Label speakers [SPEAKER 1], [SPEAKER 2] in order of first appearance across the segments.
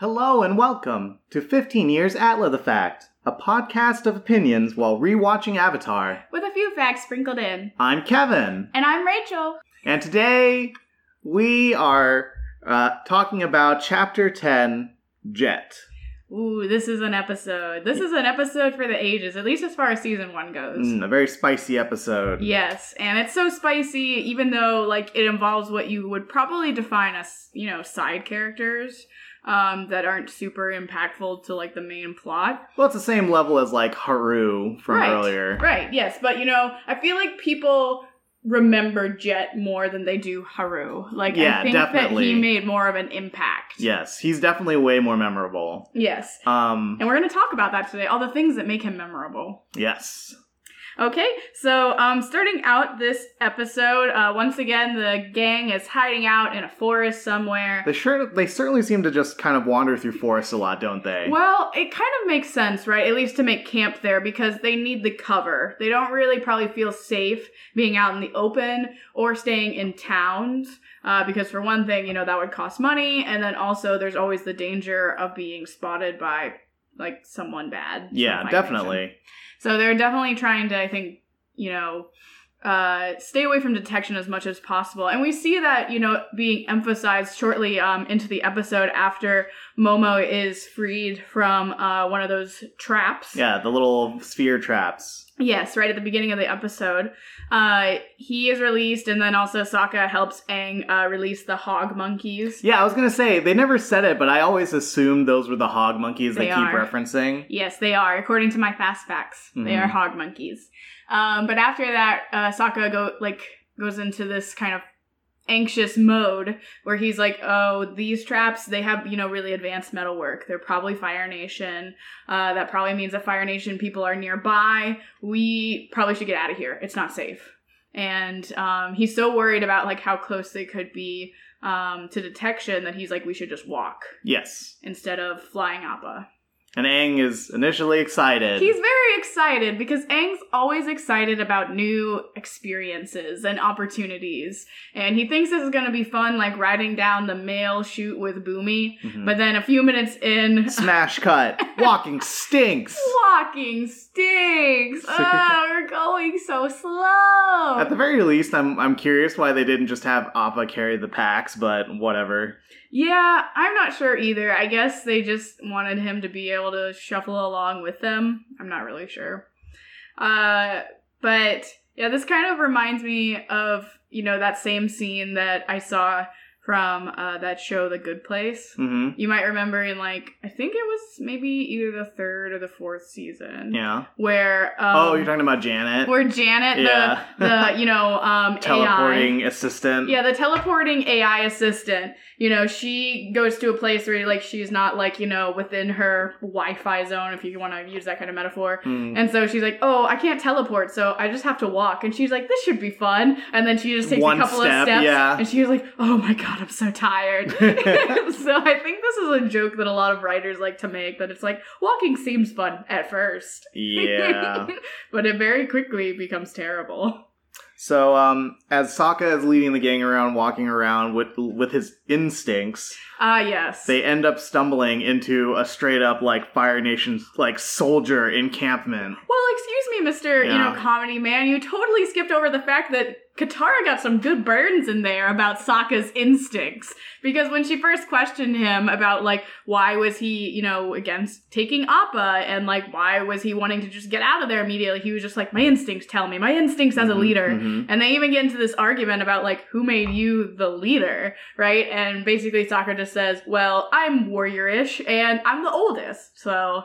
[SPEAKER 1] Hello and welcome to 15 Years Atla the Fact, a podcast of opinions while rewatching Avatar.
[SPEAKER 2] with a few facts sprinkled in.
[SPEAKER 1] I'm Kevin,
[SPEAKER 2] And I'm Rachel.
[SPEAKER 1] and today we are uh, talking about Chapter 10 Jet.
[SPEAKER 2] Ooh, this is an episode. This is an episode for the ages, at least as far as season one goes.
[SPEAKER 1] Mm, a very spicy episode.
[SPEAKER 2] Yes, and it's so spicy, even though like it involves what you would probably define as you know side characters um, that aren't super impactful to like the main plot.
[SPEAKER 1] Well, it's the same level as like Haru from
[SPEAKER 2] Right.
[SPEAKER 1] earlier.
[SPEAKER 2] Right. Yes, but you know, I feel like people remember Jet more than they do Haru. Like
[SPEAKER 1] Yeah,
[SPEAKER 2] I think that
[SPEAKER 1] definitely.
[SPEAKER 2] he made more of an impact.
[SPEAKER 1] Yes, he's definitely way more memorable.
[SPEAKER 2] Yes.
[SPEAKER 1] Um,
[SPEAKER 2] And we're going to talk about that today, all the things that make him memorable.
[SPEAKER 1] yes.
[SPEAKER 2] Okay, so um, starting out this episode, uh, once again, the gang is hiding out in a forest somewhere.
[SPEAKER 1] They sure they certainly seem to just kind of wander through forests a lot, don't they?
[SPEAKER 2] Well, it kind of makes sense, right? At least to make camp there because they need the cover. They don't really probably feel safe being out in the open or staying in towns. Uh, because for one thing, you know, that would cost money. And then also there's always the danger of being spotted by like someone bad.
[SPEAKER 1] yeah, definitely.
[SPEAKER 2] So they're definitely trying to, I think, you know, uh, stay away from detection as much as possible. And we see that, you know, being emphasized shortly um, into the episode after Momo is freed from uh, one of those traps.
[SPEAKER 1] Yeah, the little sphere traps.
[SPEAKER 2] Yes, right at the beginning of the episode. Uh, he is released, and then also Sokka helps Aang uh, release the hog monkeys.
[SPEAKER 1] Yeah, I was gonna say they never said it, but I always assumed those were the hog monkeys they,
[SPEAKER 2] They
[SPEAKER 1] keep referencing.
[SPEAKER 2] Yes, they are. According to my fast facts, they
[SPEAKER 1] Mhm.
[SPEAKER 2] are hog monkeys. Um, but after that, uh, Sokka go like goes into this kind of anxious mode where he's like, "Oh, these traps they have you know really advanced metalwork. They're probably Fire Nation. Uh, that probably means that Fire Nation people are nearby. We probably should get out of here. It's not safe." And um, he's so worried about like how close they could be um, to detection that he's like, "We should just walk
[SPEAKER 1] Yes,
[SPEAKER 2] instead of flying Appa."
[SPEAKER 1] And Aang is initially excited.
[SPEAKER 2] He's very excited because Aang's always excited about new experiences and opportunities. And he thinks this is going to be fun, like riding down the mail chute with Bumi.
[SPEAKER 1] Mhm.
[SPEAKER 2] But then a few minutes in,
[SPEAKER 1] Smash cut. Walking stinks.
[SPEAKER 2] walking stinks. Oh, we're going so slow.
[SPEAKER 1] At the very least, I'm I'm curious why they didn't just have Appa carry the packs, but whatever.
[SPEAKER 2] Yeah, I'm not sure either. I guess they just wanted him to be able to shuffle along with them. I'm not really sure. Uh, but yeah, this kind of reminds me of, you know, that same scene that I saw from uh, that show, The Good Place.
[SPEAKER 1] hmm
[SPEAKER 2] You might remember in like, I think it was maybe either the third or the fourth season,
[SPEAKER 1] Yeah.
[SPEAKER 2] where um,
[SPEAKER 1] oh, you're talking about Janet,
[SPEAKER 2] where Janet,
[SPEAKER 1] Yeah.
[SPEAKER 2] the the you know um, AI,
[SPEAKER 1] teleporting assistant.
[SPEAKER 2] yeah, the teleporting AI assistant. You know, she goes to a place where like she's not like you know within her Wi-Fi zone, if you want to use that kind of metaphor.
[SPEAKER 1] Hmm.
[SPEAKER 2] And so she's like, "Oh, I can't teleport, so I just have to walk." And she's like, "This should be fun." And then she just takes
[SPEAKER 1] One
[SPEAKER 2] a couple
[SPEAKER 1] step,
[SPEAKER 2] of steps,
[SPEAKER 1] yeah.
[SPEAKER 2] and she was like, "Oh my god, I'm so tired." so I think this is a joke that a lot of writers like to make. That it's like walking seems fun at first,
[SPEAKER 1] yeah.
[SPEAKER 2] but it very quickly becomes terrible.
[SPEAKER 1] So, um, as Sokka is leading the gang around, walking around with with his instincts,
[SPEAKER 2] Ah, yes.
[SPEAKER 1] they end up stumbling into a straight up like Fire Nation like soldier encampment.
[SPEAKER 2] Well, excuse me, Mister, you know, comedy man. You totally skipped over the fact that Katara got some good burns in there about Sokka's instincts. Because when she first questioned him about like why was he, you know, against taking Appa and like why was he wanting to just get out of there immediately, he was just like, My instincts tell me, my instincts as a
[SPEAKER 1] Mhm,
[SPEAKER 2] leader.
[SPEAKER 1] mhm.
[SPEAKER 2] And they even get into this argument about like who made you the leader, right? And basically Sokka just says, "Well, I'm warrior-ish and I'm the oldest." So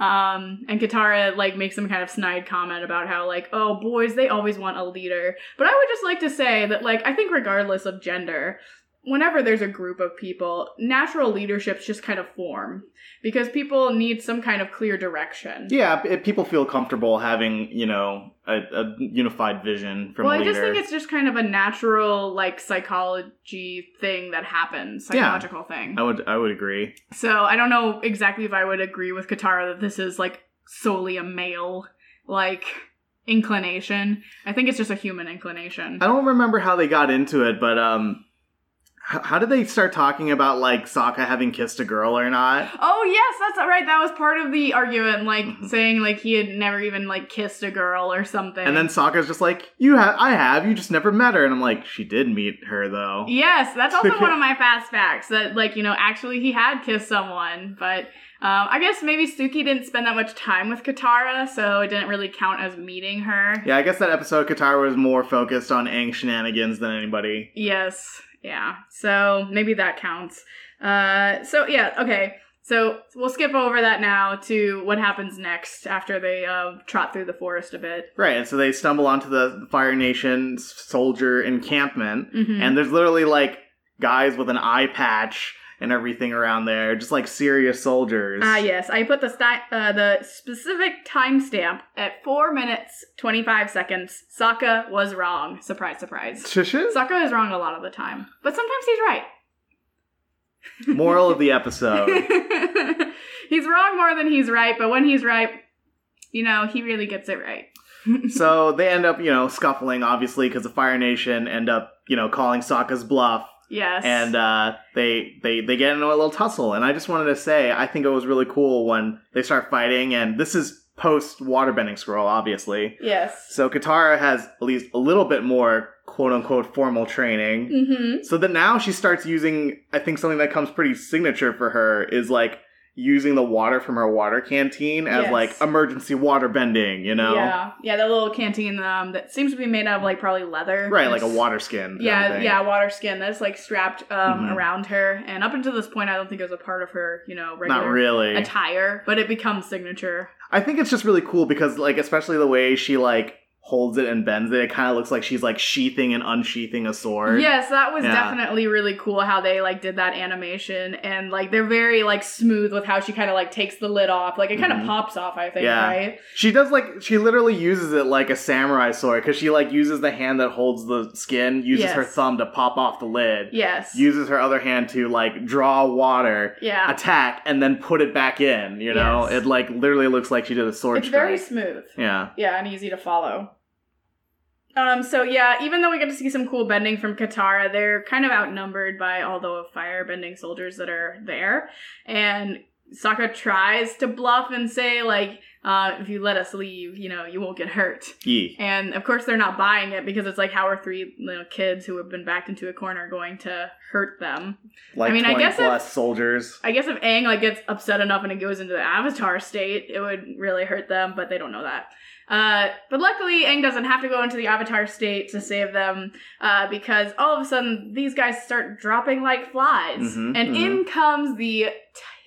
[SPEAKER 2] um and Katara like makes some kind of snide comment about how like, "Oh, boys, they always want a leader." But I would just like to say that like I think regardless of gender, whenever there's a group of people, natural leaderships just kind of form because people need some kind of clear direction.
[SPEAKER 1] Yeah, if people feel comfortable having you know a, a unified vision from
[SPEAKER 2] well, I just think it's just kind of a natural like psychology thing that happens,
[SPEAKER 1] Yeah.
[SPEAKER 2] psychological thing.
[SPEAKER 1] I would I would agree.
[SPEAKER 2] So I don't know exactly if I would agree with Katara that this is like solely a male like inclination. I think it's just a human inclination.
[SPEAKER 1] I don't remember how they got into it, but um, how did they start talking about like Sokka having kissed a girl or not?
[SPEAKER 2] Oh yes, that's right. That was part of the argument, like
[SPEAKER 1] Mhm.
[SPEAKER 2] saying like he had never even like kissed a girl or something.
[SPEAKER 1] And then Sokka's just like, "You have, I have. You just never met her." And I'm like, "She did meet her though."
[SPEAKER 2] Yes, that's also one of my fast facts that, like, you know, actually he had kissed someone, but um, I guess maybe Suki didn't spend that much time with Katara, so it didn't really count as meeting her.
[SPEAKER 1] Yeah, I guess that episode Katara was more focused on Aang shenanigans than anybody.
[SPEAKER 2] Yes, yeah, so maybe that counts. Uh, so yeah, okay. So we'll skip over that now to what happens next after they uh, trot through the forest a bit.
[SPEAKER 1] Right, and so they stumble onto the Fire Nation soldier encampment,
[SPEAKER 2] Mhm.
[SPEAKER 1] and there's literally like guys with an eye patch and everything around there, just like serious soldiers.
[SPEAKER 2] Ah, yes. I put the sti- uh, the specific timestamp at four minutes twenty five seconds. Sokka was wrong. Surprise, surprise.
[SPEAKER 1] Shushu?
[SPEAKER 2] Sokka is wrong a lot of the time, but sometimes he's right.
[SPEAKER 1] Moral of the episode.
[SPEAKER 2] he's wrong more than he's right, but when he's right, you know, he really gets it right.
[SPEAKER 1] so they end up, you know, scuffling, obviously, because the Fire Nation end up, you know, calling Sokka's bluff,
[SPEAKER 2] yes.
[SPEAKER 1] and uh, they they they get into a little tussle. And I just wanted to say, I think it was really cool when they start fighting, and this is post waterbending scroll, obviously.
[SPEAKER 2] yes.
[SPEAKER 1] So Katara has at least a little bit more quote unquote formal training.
[SPEAKER 2] Mm-hmm.
[SPEAKER 1] So that now she starts using, I think something that comes pretty signature for her is like using the water from her water canteen as
[SPEAKER 2] Yes.
[SPEAKER 1] like emergency water bending, you know?
[SPEAKER 2] Yeah, yeah, that little canteen um, that seems to be made out of like probably leather.
[SPEAKER 1] Right, like a water skin.
[SPEAKER 2] Yeah, yeah, water skin that's like strapped um,
[SPEAKER 1] Mhm.
[SPEAKER 2] around her, and up until this point, I don't think it was a part of her, you know, regular
[SPEAKER 1] Not really.
[SPEAKER 2] attire, but it becomes signature.
[SPEAKER 1] I think it's just really cool because like especially the way she like holds it and bends it, it kind of looks like she's like sheathing and unsheathing a sword.
[SPEAKER 2] Yes, that was
[SPEAKER 1] Yeah.
[SPEAKER 2] definitely really cool how they like did that animation, and like they're very like smooth with how she kind of like takes the lid off, like it kind of
[SPEAKER 1] Mhm.
[SPEAKER 2] pops off. I think,
[SPEAKER 1] Yeah.
[SPEAKER 2] right?
[SPEAKER 1] She does like she literally uses it like a samurai sword because she like uses the hand that holds the skin, uses
[SPEAKER 2] Yes.
[SPEAKER 1] her thumb to pop off the lid,
[SPEAKER 2] Yes.
[SPEAKER 1] uses her other hand to like draw water,
[SPEAKER 2] yeah.
[SPEAKER 1] attack, and then put it back in. You know,
[SPEAKER 2] Yes.
[SPEAKER 1] it like literally looks like she did a sword
[SPEAKER 2] It's
[SPEAKER 1] strike.
[SPEAKER 2] very smooth.
[SPEAKER 1] yeah.
[SPEAKER 2] Yeah, and easy to follow. Um, so yeah, even though we get to see some cool bending from Katara, they're kind of outnumbered by all the fire bending soldiers that are there. And Sokka tries to bluff and say, like, uh, if you let us leave, you know, you won't get hurt.
[SPEAKER 1] Yee.
[SPEAKER 2] And of course, they're not buying it because it's like, how are three little kids who have been backed into a corner going to hurt them?
[SPEAKER 1] Like
[SPEAKER 2] I mean, I
[SPEAKER 1] 20
[SPEAKER 2] guess if-
[SPEAKER 1] soldiers.
[SPEAKER 2] I guess if Aang like gets upset enough and it goes into the Avatar state, it would really hurt them, but they don't know that. Uh, but luckily, Aang doesn't have to go into the Avatar state to save them, uh, because all of a sudden these guys start dropping like flies,
[SPEAKER 1] Mhm,
[SPEAKER 2] and
[SPEAKER 1] mhm.
[SPEAKER 2] in comes the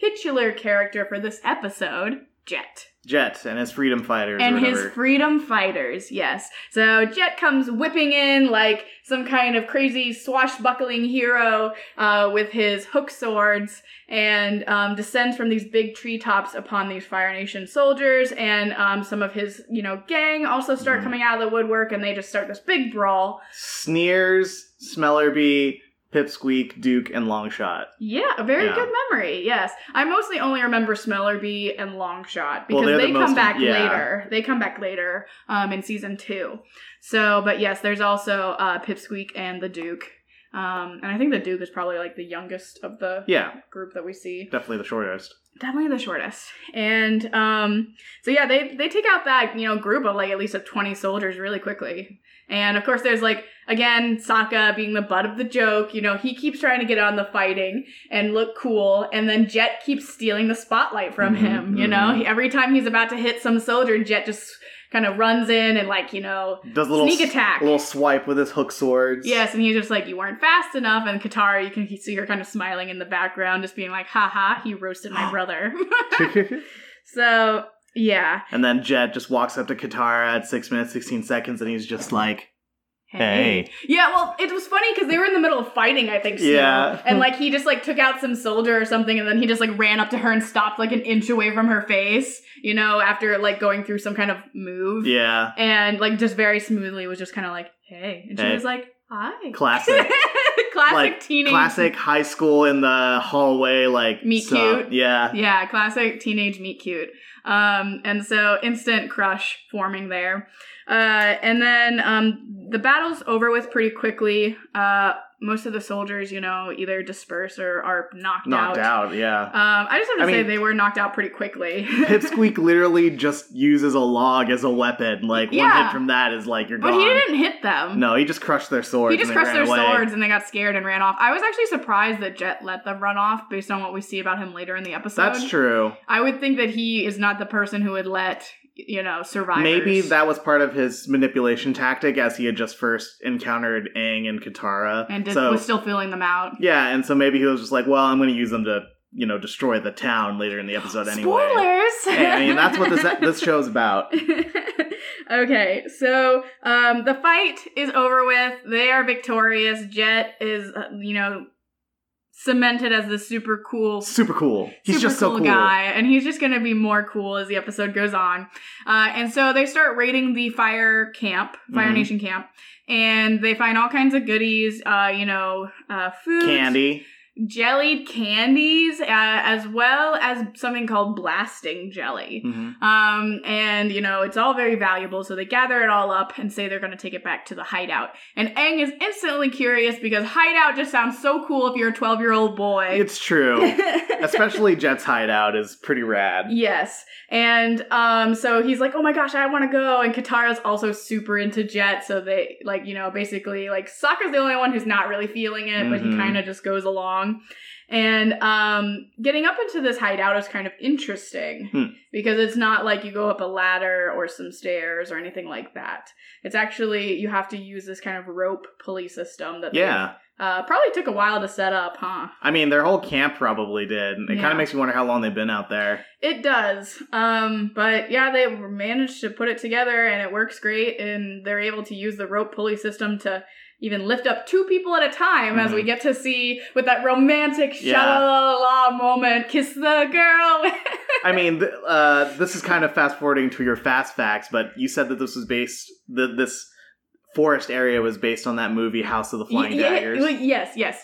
[SPEAKER 2] titular character for this episode, Jet.
[SPEAKER 1] Jet and his freedom fighters.
[SPEAKER 2] And his freedom fighters, yes. So Jet comes whipping in like some kind of crazy swashbuckling hero uh, with his hook swords and um, descends from these big treetops upon these Fire Nation soldiers. And um, some of his, you know, gang also start
[SPEAKER 1] Mhm.
[SPEAKER 2] coming out of the woodwork and they just start this big brawl.
[SPEAKER 1] Sneers, Smellerbee, Pipsqueak, Duke, and Longshot.
[SPEAKER 2] Yeah, a very
[SPEAKER 1] Yeah.
[SPEAKER 2] good memory. Yes, I mostly only remember Smellerbee and Longshot because
[SPEAKER 1] Well, they're the
[SPEAKER 2] come
[SPEAKER 1] most-
[SPEAKER 2] back
[SPEAKER 1] yeah.
[SPEAKER 2] later. They come back later um, in season two. So, but yes, there's also uh, Pipsqueak and the Duke, um, and I think the Duke is probably like the youngest of the
[SPEAKER 1] Yeah,
[SPEAKER 2] group that we see.
[SPEAKER 1] definitely the shortest.
[SPEAKER 2] Definitely the shortest. And um, so yeah, they they take out that you know group of like at least of twenty soldiers really quickly. And of course, there's like again Sokka being the butt of the joke. You know, he keeps trying to get on the fighting and look cool, and then Jet keeps stealing the spotlight from
[SPEAKER 1] Mhm,
[SPEAKER 2] him. You know, He- every time he's about to hit some soldier, Jet just kind of runs in and like you know
[SPEAKER 1] Does a little
[SPEAKER 2] Sneak attack.
[SPEAKER 1] a little swipe with his hook swords.
[SPEAKER 2] Yes, and he's just like, you weren't fast enough. And Katara, you can see her kind of smiling in the background, just being like, haha, he roasted my brother. so, yeah.
[SPEAKER 1] and then Jet just walks up to Katara at six minutes sixteen seconds, and he's just like, "Hey,
[SPEAKER 2] Yeah, well, it was funny because they were in the middle of fighting, I think, still.
[SPEAKER 1] Yeah.
[SPEAKER 2] And like he just like took out some soldier or something, and then he just like ran up to her and stopped like an inch away from her face, you know, after like going through some kind of move.
[SPEAKER 1] yeah,
[SPEAKER 2] And like just very smoothly was just kind of like, hey. And she
[SPEAKER 1] Hey.
[SPEAKER 2] was like, hi.
[SPEAKER 1] classic."
[SPEAKER 2] classic
[SPEAKER 1] like
[SPEAKER 2] teenage.
[SPEAKER 1] classic high school in the hallway, like
[SPEAKER 2] Meet cute.
[SPEAKER 1] Yeah,
[SPEAKER 2] Yeah, classic teenage meet cute. Um, and so instant crush forming there. Uh, and then um, the battle's over with pretty quickly. Uh, most of the soldiers, you know, either disperse or are knocked,
[SPEAKER 1] Knocked out, yeah.
[SPEAKER 2] Um, I just have to
[SPEAKER 1] I
[SPEAKER 2] say
[SPEAKER 1] mean-
[SPEAKER 2] they were knocked out pretty quickly.
[SPEAKER 1] Pipsqueak literally just uses a log as a weapon. Like one
[SPEAKER 2] Yeah.
[SPEAKER 1] hit from that is like you're
[SPEAKER 2] but
[SPEAKER 1] gone.
[SPEAKER 2] he didn't hit them.
[SPEAKER 1] No, he just crushed their swords.
[SPEAKER 2] He just crushed their
[SPEAKER 1] away.
[SPEAKER 2] swords and they got scared and ran off. I was actually surprised that Jet let them run off based on what we see about him later in the episode.
[SPEAKER 1] That's true.
[SPEAKER 2] I would think that he is not the person who would let, you know, survivors.
[SPEAKER 1] Maybe that was part of his manipulation tactic as he had just first encountered Aang and Katara.
[SPEAKER 2] and did,
[SPEAKER 1] so
[SPEAKER 2] was still feeling them out.
[SPEAKER 1] yeah, and so maybe he was just like, well, I'm going to use them to you know destroy the town later in the episode anyway.
[SPEAKER 2] Spoilers.
[SPEAKER 1] Hey, I mean that's what this this show's about.
[SPEAKER 2] okay, so um, the fight is over with. They are victorious. Jet is, uh, you know, cemented as the super cool
[SPEAKER 1] Super cool. He's
[SPEAKER 2] super
[SPEAKER 1] just so
[SPEAKER 2] cool,
[SPEAKER 1] cool.
[SPEAKER 2] guy, and he's just gonna be more cool as the episode goes on. Uh, and so they start raiding the fire camp, Fire
[SPEAKER 1] Mhm.
[SPEAKER 2] Nation camp, and they find all kinds of goodies. Uh, you know, uh, food,
[SPEAKER 1] Candy.
[SPEAKER 2] Jellied candies, uh, as well as something called blasting jelly.
[SPEAKER 1] Mhm.
[SPEAKER 2] Um, and you know, it's all very valuable, so they gather it all up and say they're gonna take it back to the hideout. And Aang is instantly curious because hideout just sounds so cool if you're a 12 year old boy.
[SPEAKER 1] It's true. Especially Jet's hideout is pretty rad.
[SPEAKER 2] Yes. And um so he's like, "Oh my gosh, I want to go." And Katara's also super into Jet, so they like, you know, basically like Sokka's the only one who's not really feeling it, but he
[SPEAKER 1] Mhm.
[SPEAKER 2] kind of just goes along. And um getting up into this hideout is kind of interesting
[SPEAKER 1] Hmm.
[SPEAKER 2] because it's not like you go up a ladder or some stairs or anything like that. It's actually you have to use this kind of rope pulley system that
[SPEAKER 1] Yeah.
[SPEAKER 2] uh probably took a while to set up, huh?
[SPEAKER 1] I mean, their whole camp probably did. It kind of makes me wonder how long they've been out there.
[SPEAKER 2] It does. Um, but yeah, they managed to put it together and it works great. And they're able to use the rope pulley system to even lift up two people at a time, as
[SPEAKER 1] Mhm.
[SPEAKER 2] we get to see with that romantic
[SPEAKER 1] Yeah.
[SPEAKER 2] sha-la-la-la moment, kiss the girl.
[SPEAKER 1] I mean, th- uh, this is kind of fast forwarding to your fast facts, but you said that this was based, that this forest area was based on that movie House of the Flying
[SPEAKER 2] Y-
[SPEAKER 1] Daggers.
[SPEAKER 2] well, yes, yes.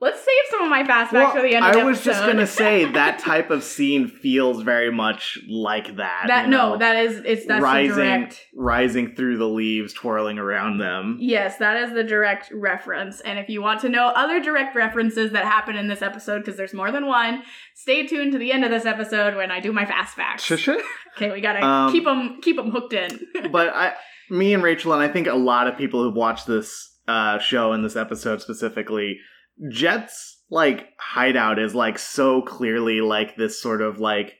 [SPEAKER 2] Let's save some of my fast facts for the end of.
[SPEAKER 1] I was just gonna say that type of scene feels very much like that.
[SPEAKER 2] that
[SPEAKER 1] you
[SPEAKER 2] no, that is it's that's the
[SPEAKER 1] rising,
[SPEAKER 2] direct
[SPEAKER 1] rising through the leaves, twirling around them.
[SPEAKER 2] Yes, that is the direct reference. And if you want to know other direct references that happen in this episode, because there's more than one, stay tuned to the end of this episode when I do my fast facts.
[SPEAKER 1] Shush.
[SPEAKER 2] Okay, we gotta
[SPEAKER 1] Um,
[SPEAKER 2] keep 'em keep them hooked in.
[SPEAKER 1] but I, me and Rachel, and I think a lot of people who've watched this uh, show and this episode specifically, Jet's like hideout is like so clearly like this sort of like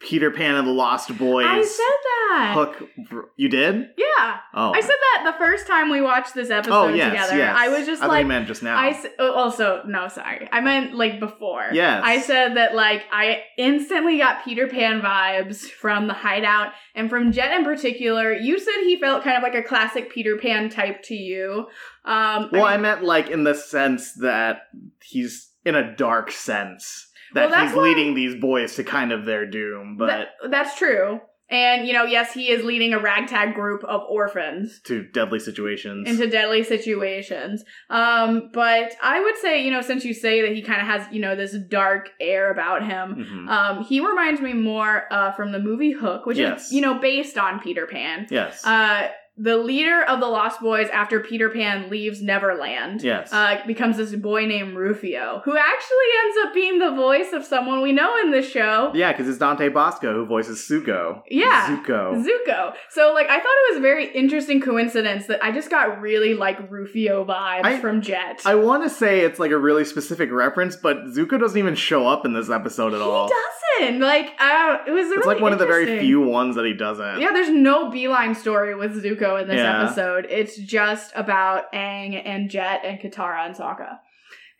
[SPEAKER 1] Peter Pan and the Lost Boys
[SPEAKER 2] I said that.
[SPEAKER 1] hook. You did?
[SPEAKER 2] Yeah,
[SPEAKER 1] Oh,
[SPEAKER 2] I said that the first time we watched this episode
[SPEAKER 1] oh yes,
[SPEAKER 2] together.
[SPEAKER 1] yes.
[SPEAKER 2] I was just
[SPEAKER 1] I
[SPEAKER 2] like,
[SPEAKER 1] meant just now.
[SPEAKER 2] I oh, also no, sorry, I meant like before.
[SPEAKER 1] Yes.
[SPEAKER 2] I said that like I instantly got Peter Pan vibes from the Hideout and from Jet in particular. You said he felt kind of like a classic Peter Pan type to you. Um,
[SPEAKER 1] well, I
[SPEAKER 2] mean,
[SPEAKER 1] meant like in the sense that he's in a dark sense that
[SPEAKER 2] Well,
[SPEAKER 1] he's leading these boys to kind of their doom, but
[SPEAKER 2] that- that's true. And you know, yes, he is leading a ragtag group of orphans
[SPEAKER 1] to deadly situations.
[SPEAKER 2] into deadly situations. Um, but I would say, you know, since you say that he kind of has, you know, this dark air about him,
[SPEAKER 1] Mhm.
[SPEAKER 2] um, he reminds me more uh, from the movie Hook, which
[SPEAKER 1] Yes.
[SPEAKER 2] is, you know, based on Peter Pan.
[SPEAKER 1] yes.
[SPEAKER 2] Uh, the leader of the Lost Boys after Peter Pan leaves Neverland.
[SPEAKER 1] yes.
[SPEAKER 2] Uh, becomes this boy named Rufio, who actually ends up being the voice of someone we know in this show.
[SPEAKER 1] Yeah, because it's Dante Basco who voices Suko.
[SPEAKER 2] Yeah.
[SPEAKER 1] Zuko.
[SPEAKER 2] Zuko. So, like, I thought it was a very interesting coincidence that I just got really, like, Rufio vibes
[SPEAKER 1] I-
[SPEAKER 2] from Jet.
[SPEAKER 1] I want to say it's like a really specific reference, but Zuko doesn't even show up in this episode at all.
[SPEAKER 2] He doesn't. Like, it was really
[SPEAKER 1] it's like one of the very few ones that he doesn't.
[SPEAKER 2] Yeah, there's no beeline story with Zuko in this
[SPEAKER 1] Yeah.
[SPEAKER 2] episode. It's just about Aang and Jet and Katara and Sokka.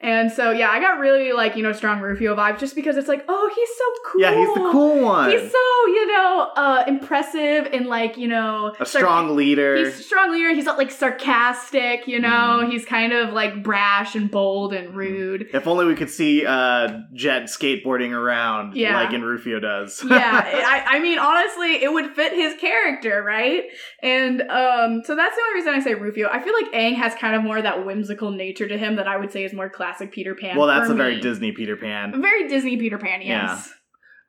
[SPEAKER 2] And so, yeah, I got really, like, you know, strong Rufio vibes just because it's like, oh, he's so cool.
[SPEAKER 1] Yeah, he's the cool one.
[SPEAKER 2] He's so, you know, uh, impressive and, like, you know,
[SPEAKER 1] a strong leader.
[SPEAKER 2] He's a strong leader. He's not like sarcastic, you know.
[SPEAKER 1] Mhm.
[SPEAKER 2] He's kind of like brash and bold and rude.
[SPEAKER 1] If only we could see uh, Jet skateboarding around
[SPEAKER 2] Yeah.
[SPEAKER 1] like in Rufio does.
[SPEAKER 2] yeah, I, I mean, honestly, it would fit his character, right? And um, so that's the only reason I say Rufio. I feel like Aang has kind of more of that whimsical nature to him that I would say is more classic Peter Pan.
[SPEAKER 1] well, that's a very. Disney Peter Pan.
[SPEAKER 2] very Disney Peter Pan. Yes.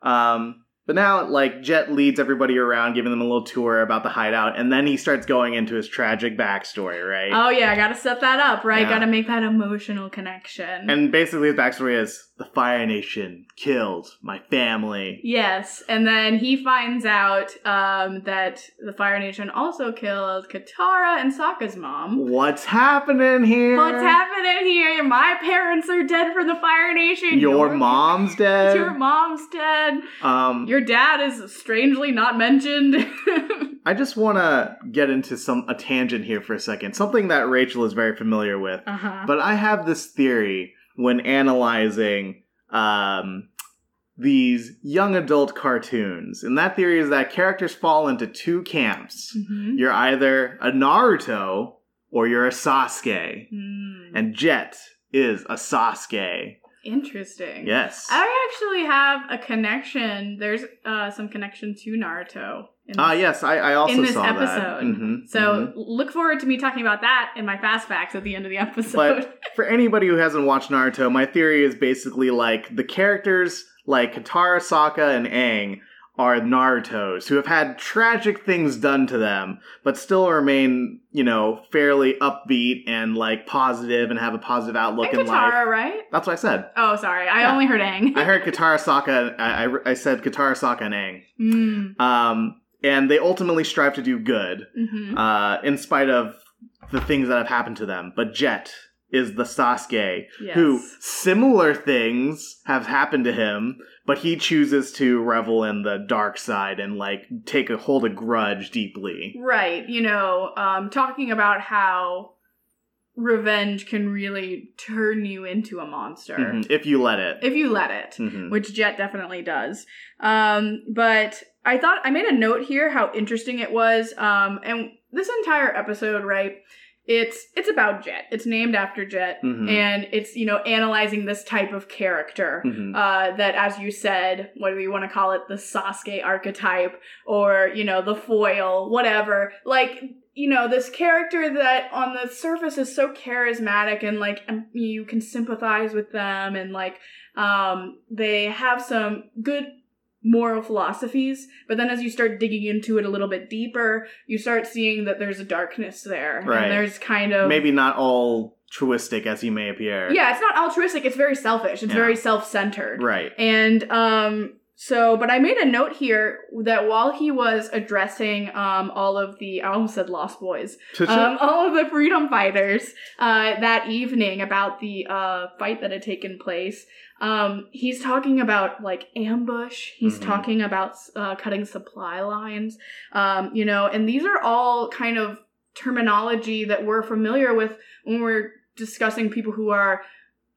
[SPEAKER 1] Um, But now, like, Jet leads everybody around, giving them a little tour about the hideout, and then he starts going into his tragic backstory, right?
[SPEAKER 2] Oh yeah, I gotta set that up, right?
[SPEAKER 1] Yeah.
[SPEAKER 2] Gotta make that emotional connection.
[SPEAKER 1] and basically, his backstory is the Fire Nation killed my family.
[SPEAKER 2] yes, and then he finds out um, that the Fire Nation also killed Katara and Sokka's mom.
[SPEAKER 1] What's happening here?
[SPEAKER 2] What's happening here? My parents are dead from the Fire Nation.
[SPEAKER 1] Your mom's dead.
[SPEAKER 2] Your mom's dead.
[SPEAKER 1] um,
[SPEAKER 2] Your dad is strangely not mentioned.
[SPEAKER 1] I just want to get into some a tangent here for a second. Something that Rachel is very familiar with.
[SPEAKER 2] uh huh.
[SPEAKER 1] But I have this theory when analyzing um, these young adult cartoons. And that theory is that characters fall into two camps.
[SPEAKER 2] Mm-hmm.
[SPEAKER 1] You're either a Naruto or you're a Sasuke.
[SPEAKER 2] Hmm.
[SPEAKER 1] And Jet is a Sasuke.
[SPEAKER 2] Interesting.
[SPEAKER 1] Yes.
[SPEAKER 2] I actually have a connection. There's uh, some connection to Naruto. In
[SPEAKER 1] Ah,
[SPEAKER 2] this-
[SPEAKER 1] yes, I, I also
[SPEAKER 2] in this episode.
[SPEAKER 1] Mhm,
[SPEAKER 2] So
[SPEAKER 1] mhm.
[SPEAKER 2] look forward to me talking about that in my fast facts at the end of the episode.
[SPEAKER 1] But for anybody who hasn't watched Naruto, my theory is basically like the characters like Katara, Sokka, and Aang are Naruto's who have had tragic things done to them, but still remain, you know, fairly upbeat and like positive and have a positive outlook
[SPEAKER 2] and
[SPEAKER 1] in
[SPEAKER 2] Katara,
[SPEAKER 1] life.
[SPEAKER 2] right?
[SPEAKER 1] That's what I said.
[SPEAKER 2] Oh, sorry. I
[SPEAKER 1] Yeah.
[SPEAKER 2] only heard Aang.
[SPEAKER 1] I heard Katara, Sokka. I, I, I said Katara, Sokka, and Aang.
[SPEAKER 2] Mm,
[SPEAKER 1] Um, and they ultimately strive to do good,
[SPEAKER 2] mhm.
[SPEAKER 1] uh, in spite of the things that have happened to them. But Jet is the Sasuke
[SPEAKER 2] Yes.
[SPEAKER 1] who similar things have happened to him, but he chooses to revel in the dark side and like take a hold a grudge deeply.
[SPEAKER 2] Right. You know, um, talking about how revenge can really turn you into a monster
[SPEAKER 1] Mhm, If you let it.
[SPEAKER 2] if you let it.
[SPEAKER 1] Mhm.
[SPEAKER 2] which Jet definitely does. Um, but I thought I made a note here how interesting it was. Um, and this entire episode, right? It's it's about Jet. It's named after Jet,
[SPEAKER 1] Mhm.
[SPEAKER 2] and it's you know analyzing this type of character.
[SPEAKER 1] Mhm.
[SPEAKER 2] Uh, that, as you said, what do you want to call it? The Sasuke archetype, or you know, the foil, whatever. Like, you know, this character that on the surface is so charismatic and like um, you can sympathize with them, and like, um, they have some good moral philosophies. But then as you start digging into it a little bit deeper, you start seeing that there's a darkness there,
[SPEAKER 1] Right.
[SPEAKER 2] and there's kind of
[SPEAKER 1] Maybe not all truistic as he may appear.
[SPEAKER 2] yeah, it's not altruistic. It's very selfish. It's
[SPEAKER 1] Yeah.
[SPEAKER 2] very self-centered.
[SPEAKER 1] Right.
[SPEAKER 2] And um so but I made a note here that while he was addressing um all of the I almost said lost boys. Um all of the freedom fighters uh that evening about the uh fight that had taken place. Um he's talking about like ambush. He's
[SPEAKER 1] Mhm.
[SPEAKER 2] talking about uh cutting supply lines. Um you know, and these are all kind of terminology that we're familiar with when we're discussing people who are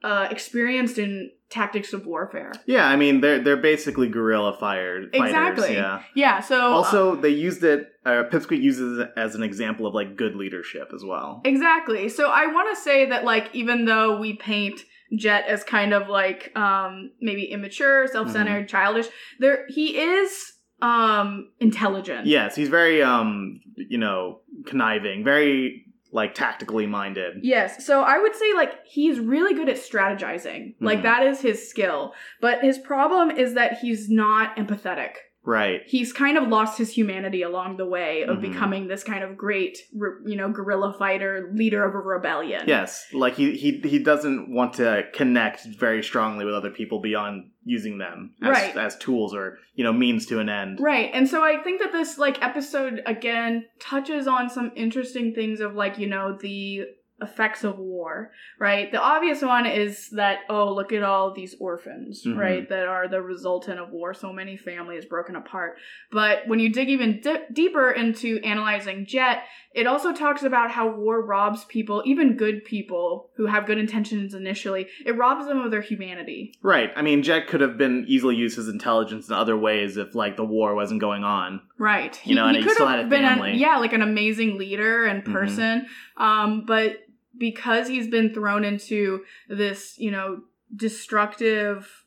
[SPEAKER 2] uh experienced in tactics of warfare.
[SPEAKER 1] yeah, I mean they're they're basically guerrilla fire fighters.
[SPEAKER 2] Exactly.
[SPEAKER 1] Yeah.
[SPEAKER 2] Yeah, so uh,
[SPEAKER 1] Also, they used it. Uh, Pipsqueak uses it as an example of like good leadership as well.
[SPEAKER 2] exactly. So I want to say that like even though we paint Jet as kind of like um maybe immature, self-centered,
[SPEAKER 1] Mm-hmm.
[SPEAKER 2] childish, there he is um intelligent.
[SPEAKER 1] Yes, he's very um, you know, conniving, very like tactically minded.
[SPEAKER 2] Yes. So I would say like he's really good at strategizing. Like
[SPEAKER 1] Mhm.
[SPEAKER 2] that is his skill. But his problem is that he's not empathetic.
[SPEAKER 1] Right.
[SPEAKER 2] He's kind of lost his humanity along the way of
[SPEAKER 1] Mhm.
[SPEAKER 2] becoming this kind of great, you know, guerrilla fighter, leader of a rebellion.
[SPEAKER 1] Yes, like he he he doesn't want to connect very strongly with other people beyond using them as,
[SPEAKER 2] Right.
[SPEAKER 1] as tools or you know means to an end.
[SPEAKER 2] Right. And so I think that this like episode again touches on some interesting things of like, you know, the effects of war, right? The obvious one is that oh, look at all these orphans,
[SPEAKER 1] Mhm.
[SPEAKER 2] right? That are the resultant of war, so many families broken apart. But when you dig even di- deeper into analyzing Jet, it also talks about how war robs people, even good people who have good intentions initially. It robs them of their humanity.
[SPEAKER 1] Right. I mean, Jet could have been easily used his intelligence in other ways if like the war wasn't going on.
[SPEAKER 2] Right.
[SPEAKER 1] You know, and he
[SPEAKER 2] could
[SPEAKER 1] still
[SPEAKER 2] have
[SPEAKER 1] had a
[SPEAKER 2] been
[SPEAKER 1] family.
[SPEAKER 2] An, yeah, like an amazing leader and
[SPEAKER 1] Mhm.
[SPEAKER 2] person. Um, but because he's been thrown into this, you know, destructive,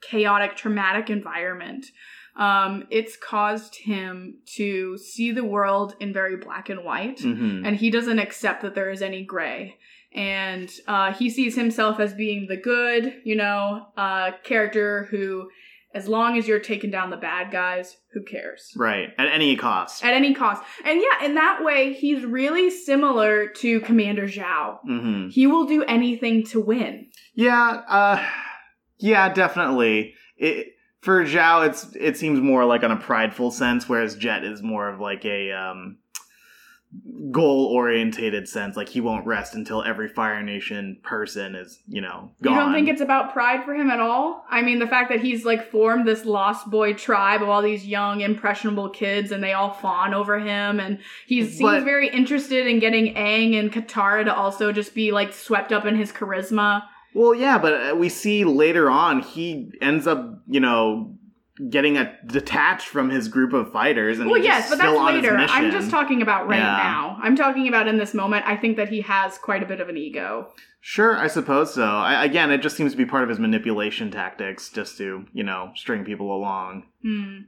[SPEAKER 2] chaotic, traumatic environment, um, it's caused him to see the world in very black and white.
[SPEAKER 1] hmm
[SPEAKER 2] And he doesn't accept that there is any gray. And uh, he sees himself as being the good, you know, uh, character who as long as you're taking down the bad guys, who cares?
[SPEAKER 1] Right. At any cost.
[SPEAKER 2] At any cost. And yeah, in that way, he's really similar to Commander Zhao.
[SPEAKER 1] hmm
[SPEAKER 2] He will do anything to win.
[SPEAKER 1] Yeah, uh yeah, definitely. It for Zhao it's it seems more like on a prideful sense, whereas Jet is more of like a um goal orientated sense. Like he won't rest until every Fire Nation person is, you know, gone.
[SPEAKER 2] You don't think it's about pride for him at all? I mean, the fact that he's like formed this lost boy tribe of all these young, impressionable kids and they all fawn over him. And he seems
[SPEAKER 1] But-
[SPEAKER 2] very interested in getting Aang and Katara to also just be like swept up in his charisma.
[SPEAKER 1] Well, yeah, but uh, we see later on he ends up, you know, getting a, detached from his group of fighters and
[SPEAKER 2] Well, yes, but that's later. I'm just talking about right
[SPEAKER 1] Yeah.
[SPEAKER 2] now. I'm talking about in this moment. I think that he has quite a bit of an ego.
[SPEAKER 1] Sure, I suppose so. I, again, it just seems to be part of his manipulation tactics, just to you know string people along.
[SPEAKER 2] Hmm.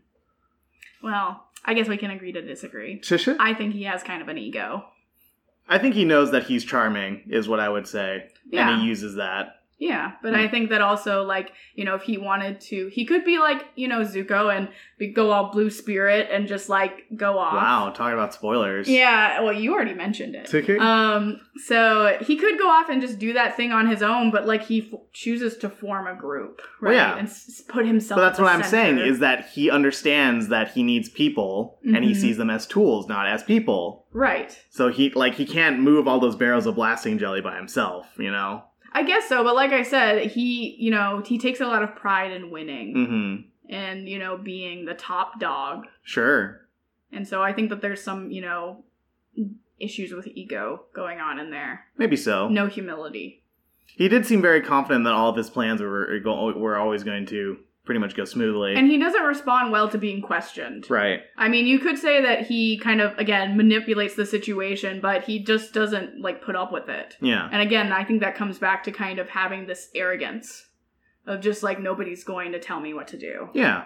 [SPEAKER 2] Well, I guess we can agree to disagree.
[SPEAKER 1] Shisha?
[SPEAKER 2] I think he has kind of an ego.
[SPEAKER 1] I think he knows that he's charming, is what I would say,
[SPEAKER 2] Yeah.
[SPEAKER 1] and he uses that.
[SPEAKER 2] Yeah, but
[SPEAKER 1] Hmm.
[SPEAKER 2] I think that also, like, you know, if he wanted to, he could be like, you know, Zuko and be, go all blue spirit and just like go off.
[SPEAKER 1] Wow, talking about spoilers.
[SPEAKER 2] Yeah, well, you already mentioned it.
[SPEAKER 1] Okay.
[SPEAKER 2] Um, so he could go off and just do that thing on his own, but like he f- chooses to form a group, right?
[SPEAKER 1] Well, yeah.
[SPEAKER 2] And s- put himself.
[SPEAKER 1] but that's
[SPEAKER 2] at
[SPEAKER 1] what
[SPEAKER 2] the
[SPEAKER 1] I'm saying is that he understands that he needs people, and he
[SPEAKER 2] Mhm.
[SPEAKER 1] sees them as tools, not as people.
[SPEAKER 2] right.
[SPEAKER 1] So he like he can't move all those barrels of blasting jelly by himself, you know.
[SPEAKER 2] I guess so, but like I said, he, you know, he takes a lot of pride in winning
[SPEAKER 1] Mm-hmm.
[SPEAKER 2] and you know being the top dog.
[SPEAKER 1] Sure.
[SPEAKER 2] And so I think that there's some, you know, issues with ego going on in there.
[SPEAKER 1] Maybe so.
[SPEAKER 2] No humility.
[SPEAKER 1] He did seem very confident that all of his plans were were always going to pretty much go smoothly.
[SPEAKER 2] And he doesn't respond well to being questioned.
[SPEAKER 1] right.
[SPEAKER 2] I mean, you could say that he kind of, again, manipulates the situation, but he just doesn't, like, put up with it.
[SPEAKER 1] Yeah.
[SPEAKER 2] And again, I think that comes back to kind of having this arrogance of just, like, nobody's going to tell me what to do.
[SPEAKER 1] Yeah.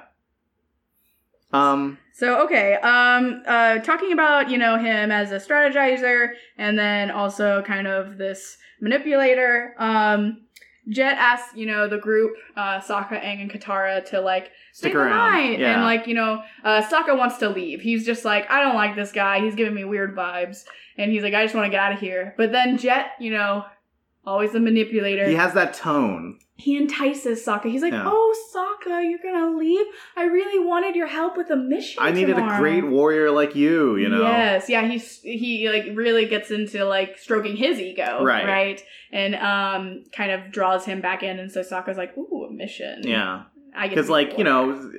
[SPEAKER 1] Um.
[SPEAKER 2] So okay, um, uh, talking about you know him as a strategizer, and then also kind of this manipulator. Um, Jet asks you know the group, uh, Sokka, Aang, and Katara to like
[SPEAKER 1] Stick around. Yeah.
[SPEAKER 2] and like you know, uh, Sokka wants to leave. He's just like I don't like this guy. He's giving me weird vibes, and he's like I just want to get out of here. But then Jet, you know, always a manipulator.
[SPEAKER 1] He has that tone.
[SPEAKER 2] he entices Sokka. He's like,
[SPEAKER 1] Yeah.
[SPEAKER 2] "Oh, Sokka, you're gonna leave? I really wanted your help with a mission.
[SPEAKER 1] I needed a great warrior like you, you know.
[SPEAKER 2] Yes, yeah. He's he like really gets into like stroking his ego,
[SPEAKER 1] Right.
[SPEAKER 2] Right, and um, kind of draws him back in, and so Sokka's like, "Ooh, a mission."
[SPEAKER 1] Yeah.
[SPEAKER 2] I
[SPEAKER 1] Because, like, you know,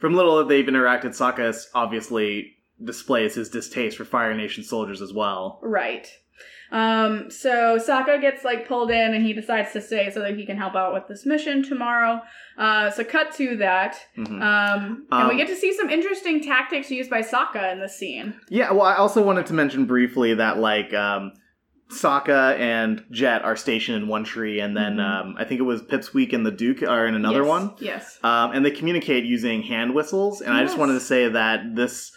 [SPEAKER 1] from little that they've interacted, Sokka obviously displays his distaste for Fire Nation soldiers as well.
[SPEAKER 2] right. Um, so Sokka gets like pulled in, and he decides to stay so that he can help out with this mission tomorrow. Uh, so cut to that.
[SPEAKER 1] Mhm.
[SPEAKER 2] Um, and we
[SPEAKER 1] Um,
[SPEAKER 2] get to see some interesting tactics used by Sokka in this scene.
[SPEAKER 1] Yeah, well, I also wanted to mention briefly that, like, um, Sokka and Jet are stationed in one tree, and then
[SPEAKER 2] Mhm.
[SPEAKER 1] um, I think it was Pipsqueak and the Duke are in another
[SPEAKER 2] Yes,
[SPEAKER 1] one.
[SPEAKER 2] Yes.
[SPEAKER 1] Um, and they communicate using hand whistles. And I just wanted to say that this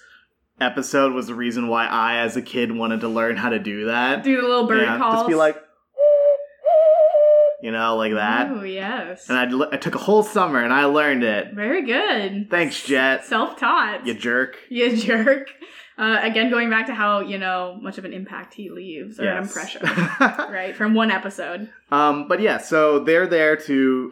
[SPEAKER 1] episode was the reason why I, as a kid, wanted to learn how to do that.
[SPEAKER 2] Do the little bird
[SPEAKER 1] yeah,
[SPEAKER 2] calls.
[SPEAKER 1] just be like, you know, like that.
[SPEAKER 2] Oh yes.
[SPEAKER 1] And l- I took a whole summer and I learned it.
[SPEAKER 2] Very good.
[SPEAKER 1] Thanks, Jet.
[SPEAKER 2] Self-taught.
[SPEAKER 1] You jerk.
[SPEAKER 2] You jerk. Uh, again, going back to how you know much of an impact he leaves or an impression, right, from one episode.
[SPEAKER 1] um, but yeah, so they're there to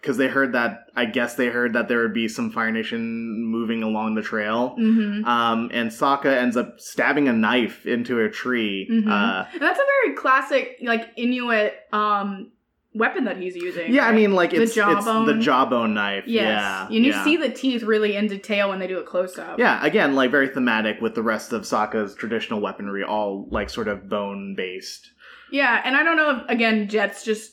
[SPEAKER 1] because they heard that I guess they heard that there would be some Fire Nation moving along the trail.
[SPEAKER 2] Mm-hmm.
[SPEAKER 1] Um, and Sokka ends up stabbing a knife into a tree.
[SPEAKER 2] Mhm.
[SPEAKER 1] Uh,
[SPEAKER 2] That's a very classic, like Inuit um, weapon that he's using.
[SPEAKER 1] yeah, I mean, like
[SPEAKER 2] The
[SPEAKER 1] it's it's the
[SPEAKER 2] jawbone.
[SPEAKER 1] jawbone knife.
[SPEAKER 2] yes,
[SPEAKER 1] Yeah,
[SPEAKER 2] and you
[SPEAKER 1] yeah.
[SPEAKER 2] see the teeth really in detail when they do a close up.
[SPEAKER 1] Yeah, again, like very thematic with the rest of Sokka's traditional weaponry, all like sort of bone based.
[SPEAKER 2] yeah, and I don't know if again Jet's just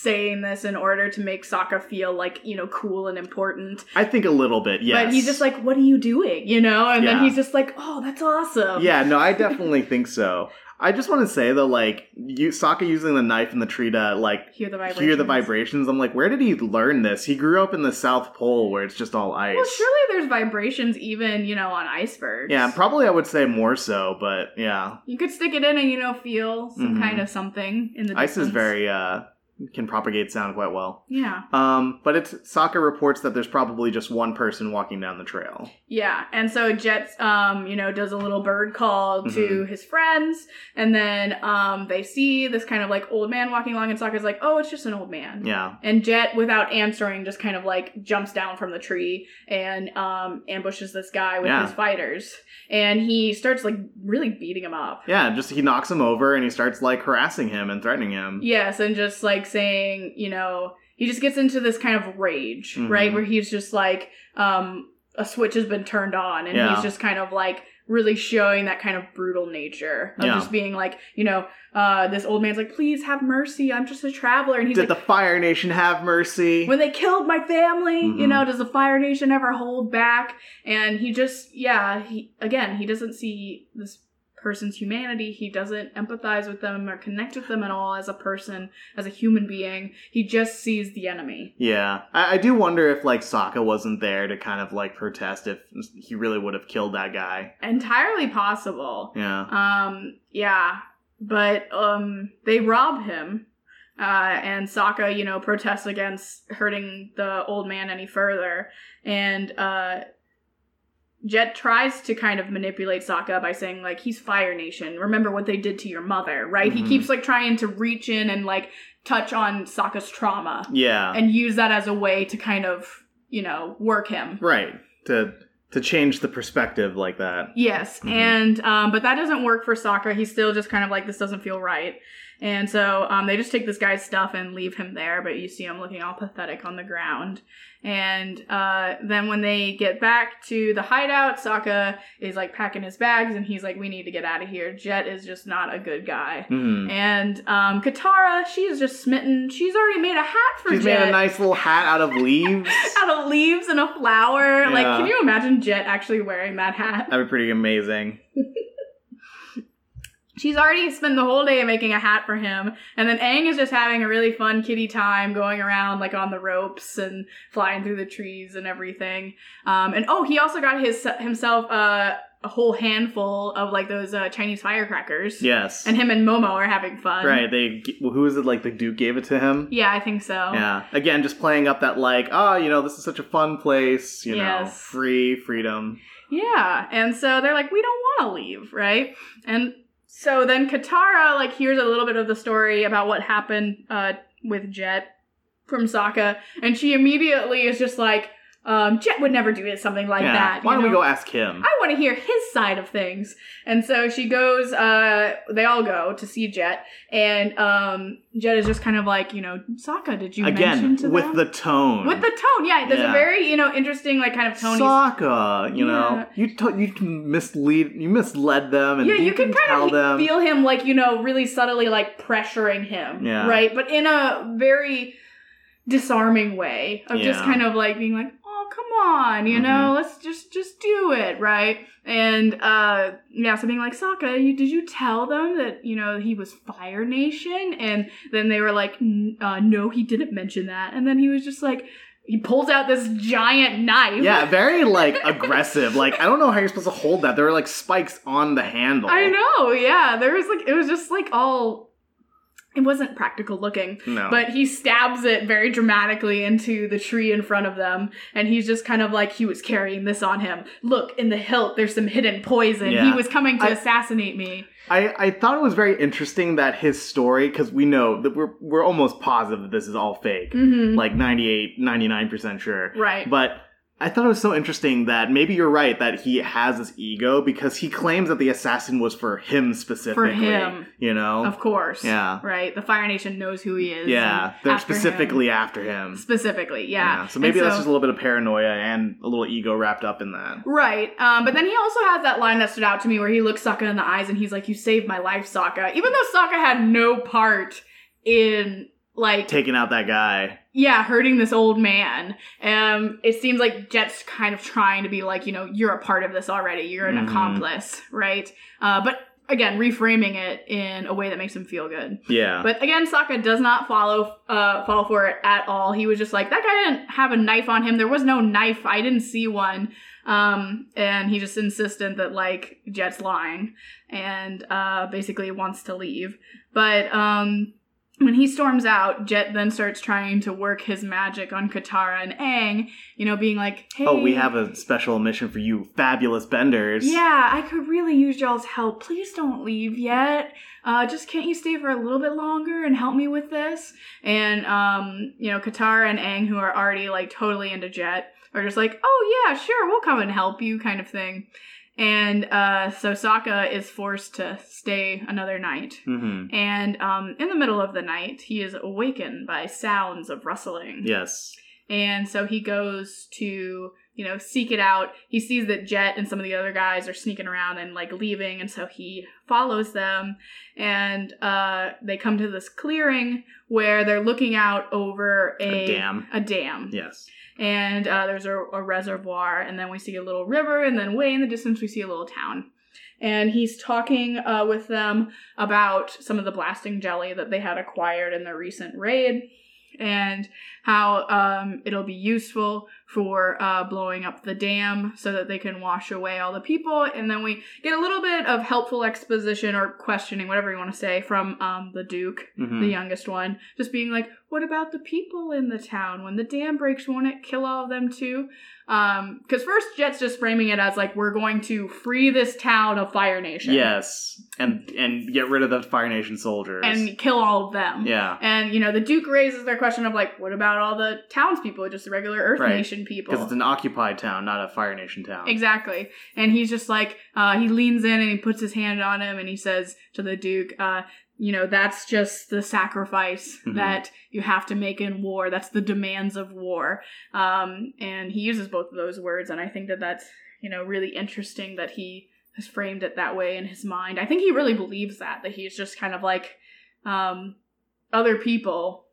[SPEAKER 2] saying this in order to make Sokka feel like you know cool and important.
[SPEAKER 1] I think a little bit, yes.
[SPEAKER 2] But he's just like, "What are you doing?" You know, and then he's just like, "Oh, that's awesome."
[SPEAKER 1] Yeah, no, I definitely think so. I just want to say though, like you, Sokka using the knife in the tree to like
[SPEAKER 2] hear the vibrations.
[SPEAKER 1] hear the vibrations. I'm like, where did he learn this? He grew up in the South Pole where it's just all ice.
[SPEAKER 2] Well, surely there's vibrations even you know on icebergs.
[SPEAKER 1] Yeah, probably I would say more so, but yeah,
[SPEAKER 2] You could stick it in and you know feel some
[SPEAKER 1] Mhm.
[SPEAKER 2] kind of something in the
[SPEAKER 1] ice is very uh can propagate sound quite well.
[SPEAKER 2] Yeah.
[SPEAKER 1] Um, but it's Sokka reports that there's probably just one person walking down the trail.
[SPEAKER 2] Yeah, and so Jet, um, you know, does a little bird call to his friends, and then um, they see this kind of like old man walking along, and Sokka's like, "Oh, it's just an old man."
[SPEAKER 1] Yeah.
[SPEAKER 2] And Jet, without answering, just kind of like jumps down from the tree and um, ambushes this guy with
[SPEAKER 1] Yeah.
[SPEAKER 2] his fighters, and he starts like really beating him up.
[SPEAKER 1] Yeah, just he knocks him over and he starts like harassing him and threatening him.
[SPEAKER 2] Yes, and just like saying, you know, he just gets into this kind of rage,
[SPEAKER 1] Mhm.
[SPEAKER 2] right? Where he's just like, um, a switch has been turned on, and
[SPEAKER 1] Yeah.
[SPEAKER 2] he's just kind of like really showing that kind of brutal nature of
[SPEAKER 1] Yeah.
[SPEAKER 2] just being like, you know, uh, this old man's like, please have mercy, I'm just a traveler, and he's
[SPEAKER 1] Did
[SPEAKER 2] like,
[SPEAKER 1] the Fire Nation have mercy?
[SPEAKER 2] when they killed my family, you
[SPEAKER 1] Mhm.
[SPEAKER 2] know, does the Fire Nation ever hold back? And he just, yeah, he again, he doesn't see this person's humanity. He doesn't empathize with them or connect with them at all as a person, as a human being. He just sees the enemy.
[SPEAKER 1] yeah, I, I do wonder if like Sokka wasn't there to kind of like protest if he really would have killed that guy.
[SPEAKER 2] Entirely possible.
[SPEAKER 1] Yeah.
[SPEAKER 2] Um, yeah, but um, they rob him. Uh, and Sokka, you know, protests against hurting the old man any further. And uh, Jet tries to kind of manipulate Sokka by saying, like, he's Fire Nation. Remember what they did to your mother, right?
[SPEAKER 1] Mhm.
[SPEAKER 2] He keeps, like, trying to reach in and, like, touch on Sokka's trauma
[SPEAKER 1] Yeah.
[SPEAKER 2] and use that as a way to kind of, you know, work him.
[SPEAKER 1] right. To to change the perspective like that.
[SPEAKER 2] Yes,
[SPEAKER 1] Mhm.
[SPEAKER 2] and um, but that doesn't work for Sokka. He's still just kind of like this doesn't feel right, and so um, they just take this guy's stuff and leave him there. But you see him looking all pathetic on the ground. And uh, then when they get back to the hideout, Sokka is like packing his bags, and he's like, "We need to get out of here." Jet is just not a good guy.
[SPEAKER 1] Hmm.
[SPEAKER 2] And um, Katara, she is just smitten. She's already made a hat for
[SPEAKER 1] She's
[SPEAKER 2] Jet
[SPEAKER 1] made a nice little hat out of leaves.
[SPEAKER 2] out of leaves and a flower. Like, can you imagine Jet actually wearing that hat?
[SPEAKER 1] That'd be pretty amazing.
[SPEAKER 2] She's already spent the whole day making a hat for him, and then Aang is just having a really fun kitty time going around like on the ropes and flying through the trees and everything. Um, and oh, he also got his himself uh, a whole handful of like those uh, Chinese firecrackers.
[SPEAKER 1] Yes.
[SPEAKER 2] And him and Momo are having fun.
[SPEAKER 1] right. They well, who is it? Like the Duke gave it to him.
[SPEAKER 2] Yeah, I think so.
[SPEAKER 1] Yeah. Again, just playing up that like, oh, you know, this is such a fun place. You know,
[SPEAKER 2] Yes.
[SPEAKER 1] free freedom.
[SPEAKER 2] Yeah, and so they're like, we don't want to leave, right? And so then Katara like hears a little bit of the story about what happened uh, with Jet from Sokka, and she immediately is just like, um, Jet would never do something like
[SPEAKER 1] yeah.
[SPEAKER 2] that.
[SPEAKER 1] Why don't we go ask him?
[SPEAKER 2] I want to hear his side of things. And so she goes, uh, they all go to see Jet, and um, Jet is just kind of like, you know, Sokka, did you mention
[SPEAKER 1] Again, with
[SPEAKER 2] them?
[SPEAKER 1] the tone.
[SPEAKER 2] with the tone, yeah. There's
[SPEAKER 1] Yeah.
[SPEAKER 2] a very, you know, interesting like kind of tone.
[SPEAKER 1] Sokka, you know,
[SPEAKER 2] Yeah.
[SPEAKER 1] you to- you mislead, you misled them, and
[SPEAKER 2] yeah,
[SPEAKER 1] you,
[SPEAKER 2] you can
[SPEAKER 1] tell
[SPEAKER 2] kind of
[SPEAKER 1] them.
[SPEAKER 2] feel him like you know really subtly like pressuring him,
[SPEAKER 1] Yeah.
[SPEAKER 2] right? But in a very disarming way of just kind of like being like, come on, you know, let's just just do it, right? And uh yeah, so being like Sokka, you did you tell them that you know he was Fire Nation? And then they were like, uh, no, he didn't mention that. And then he was just like. He pulls out this giant knife.
[SPEAKER 1] yeah, very like aggressive. Like I don't know how you're supposed to hold that. There were like spikes on the handle.
[SPEAKER 2] I know, yeah. There was like it was just like all it wasn't practical looking.
[SPEAKER 1] No.
[SPEAKER 2] But he stabs it very dramatically into the tree in front of them, and he's just kind of like he was carrying this on him. Look, in the hilt, there's some hidden poison. He was coming to
[SPEAKER 1] I-
[SPEAKER 2] assassinate me.
[SPEAKER 1] I, I thought it was very interesting that his story, because we know that we're we're almost positive that this is all fake,
[SPEAKER 2] hmm
[SPEAKER 1] like 98, 99% sure.
[SPEAKER 2] Right.
[SPEAKER 1] But I thought it was so interesting that maybe you're right that he has this ego because he claims that the assassin was for him specifically.
[SPEAKER 2] For him.
[SPEAKER 1] You know?
[SPEAKER 2] of course.
[SPEAKER 1] Yeah.
[SPEAKER 2] Right. The Fire Nation knows who he is.
[SPEAKER 1] Yeah. They're
[SPEAKER 2] after him.
[SPEAKER 1] specifically after him.
[SPEAKER 2] Specifically, yeah.
[SPEAKER 1] So maybe
[SPEAKER 2] And
[SPEAKER 1] that's just a little bit of paranoia and a little ego wrapped up in that.
[SPEAKER 2] Right. Um, but then he also has that line that stood out to me where he looks Sokka in the eyes and he's like, You saved my life, Sokka. Even though Sokka had no part in like
[SPEAKER 1] Taking out that guy.
[SPEAKER 2] Yeah, hurting this old man. Um, it seems like Jet's kind of trying to be like, you know, you're a part of this already. You're an
[SPEAKER 1] Mhm.
[SPEAKER 2] accomplice, right? Uh, but again, reframing it in a way that makes him feel good.
[SPEAKER 1] Yeah.
[SPEAKER 2] But again, Sokka does not follow uh fall for it at all. He was just like, that guy didn't have a knife on him. There was no knife. I didn't see one. Um, and he just insistent that like Jet's lying and uh basically wants to leave. But um when he storms out, Jet then starts trying to work his magic on Katara and Aang, you know, being like, hey.
[SPEAKER 1] Oh, we have a special mission for you, fabulous benders.
[SPEAKER 2] Yeah, I could really use y'all's help. Please don't leave yet. Uh, just can't you stay for a little bit longer and help me with this? And, um, you know, Katara and Aang, who are already like totally into Jet, are just like, oh yeah, sure, we'll come and help you, kind of thing. And uh, so Sokka is forced to stay another night.
[SPEAKER 1] hmm
[SPEAKER 2] And um, in the middle of the night, he is awakened by sounds of rustling.
[SPEAKER 1] Yes.
[SPEAKER 2] And so he goes to, you know, seek it out. He sees that Jet and some of the other guys are sneaking around and like leaving. And so he follows them. And uh, they come to this clearing where they're looking out over a,
[SPEAKER 1] A dam.
[SPEAKER 2] A dam.
[SPEAKER 1] Yes.
[SPEAKER 2] And uh, there's a, a reservoir. And then we see a little river. And then way in the distance, we see a little town. And he's talking uh, with them about some of the blasting jelly that they had acquired in the recent raid and how um, it'll be useful for uh, blowing up the dam so that they can wash away all the people. And then we get a little bit of helpful exposition or questioning, whatever you want to say, from um, the Duke,
[SPEAKER 1] Mhm.
[SPEAKER 2] the youngest one, just being like, "What about the people in the town? When the dam breaks, won't it kill all of them too?" Because first, Jet's just framing it as like, "We're going to free this town of Fire Nation,
[SPEAKER 1] Yes. And and get rid of the Fire Nation soldiers.
[SPEAKER 2] and kill all of them."
[SPEAKER 1] yeah.
[SPEAKER 2] And you know, the Duke raises their question of like, what about all the townspeople, just the regular Earth
[SPEAKER 1] Right.
[SPEAKER 2] Nation people?
[SPEAKER 1] Because it's an occupied town, not a Fire Nation town.
[SPEAKER 2] Exactly. And he's just like, uh, he leans in and he puts his hand on him and he says to the Duke, uh, you know, that's just the sacrifice
[SPEAKER 1] Mhm.
[SPEAKER 2] that you have to make in war. That's the demands of war. Um, and he uses both of those words. And I think that that's, you know, really interesting that he has framed it that way in his mind. I think he really believes that, that he's just kind of like, um, other people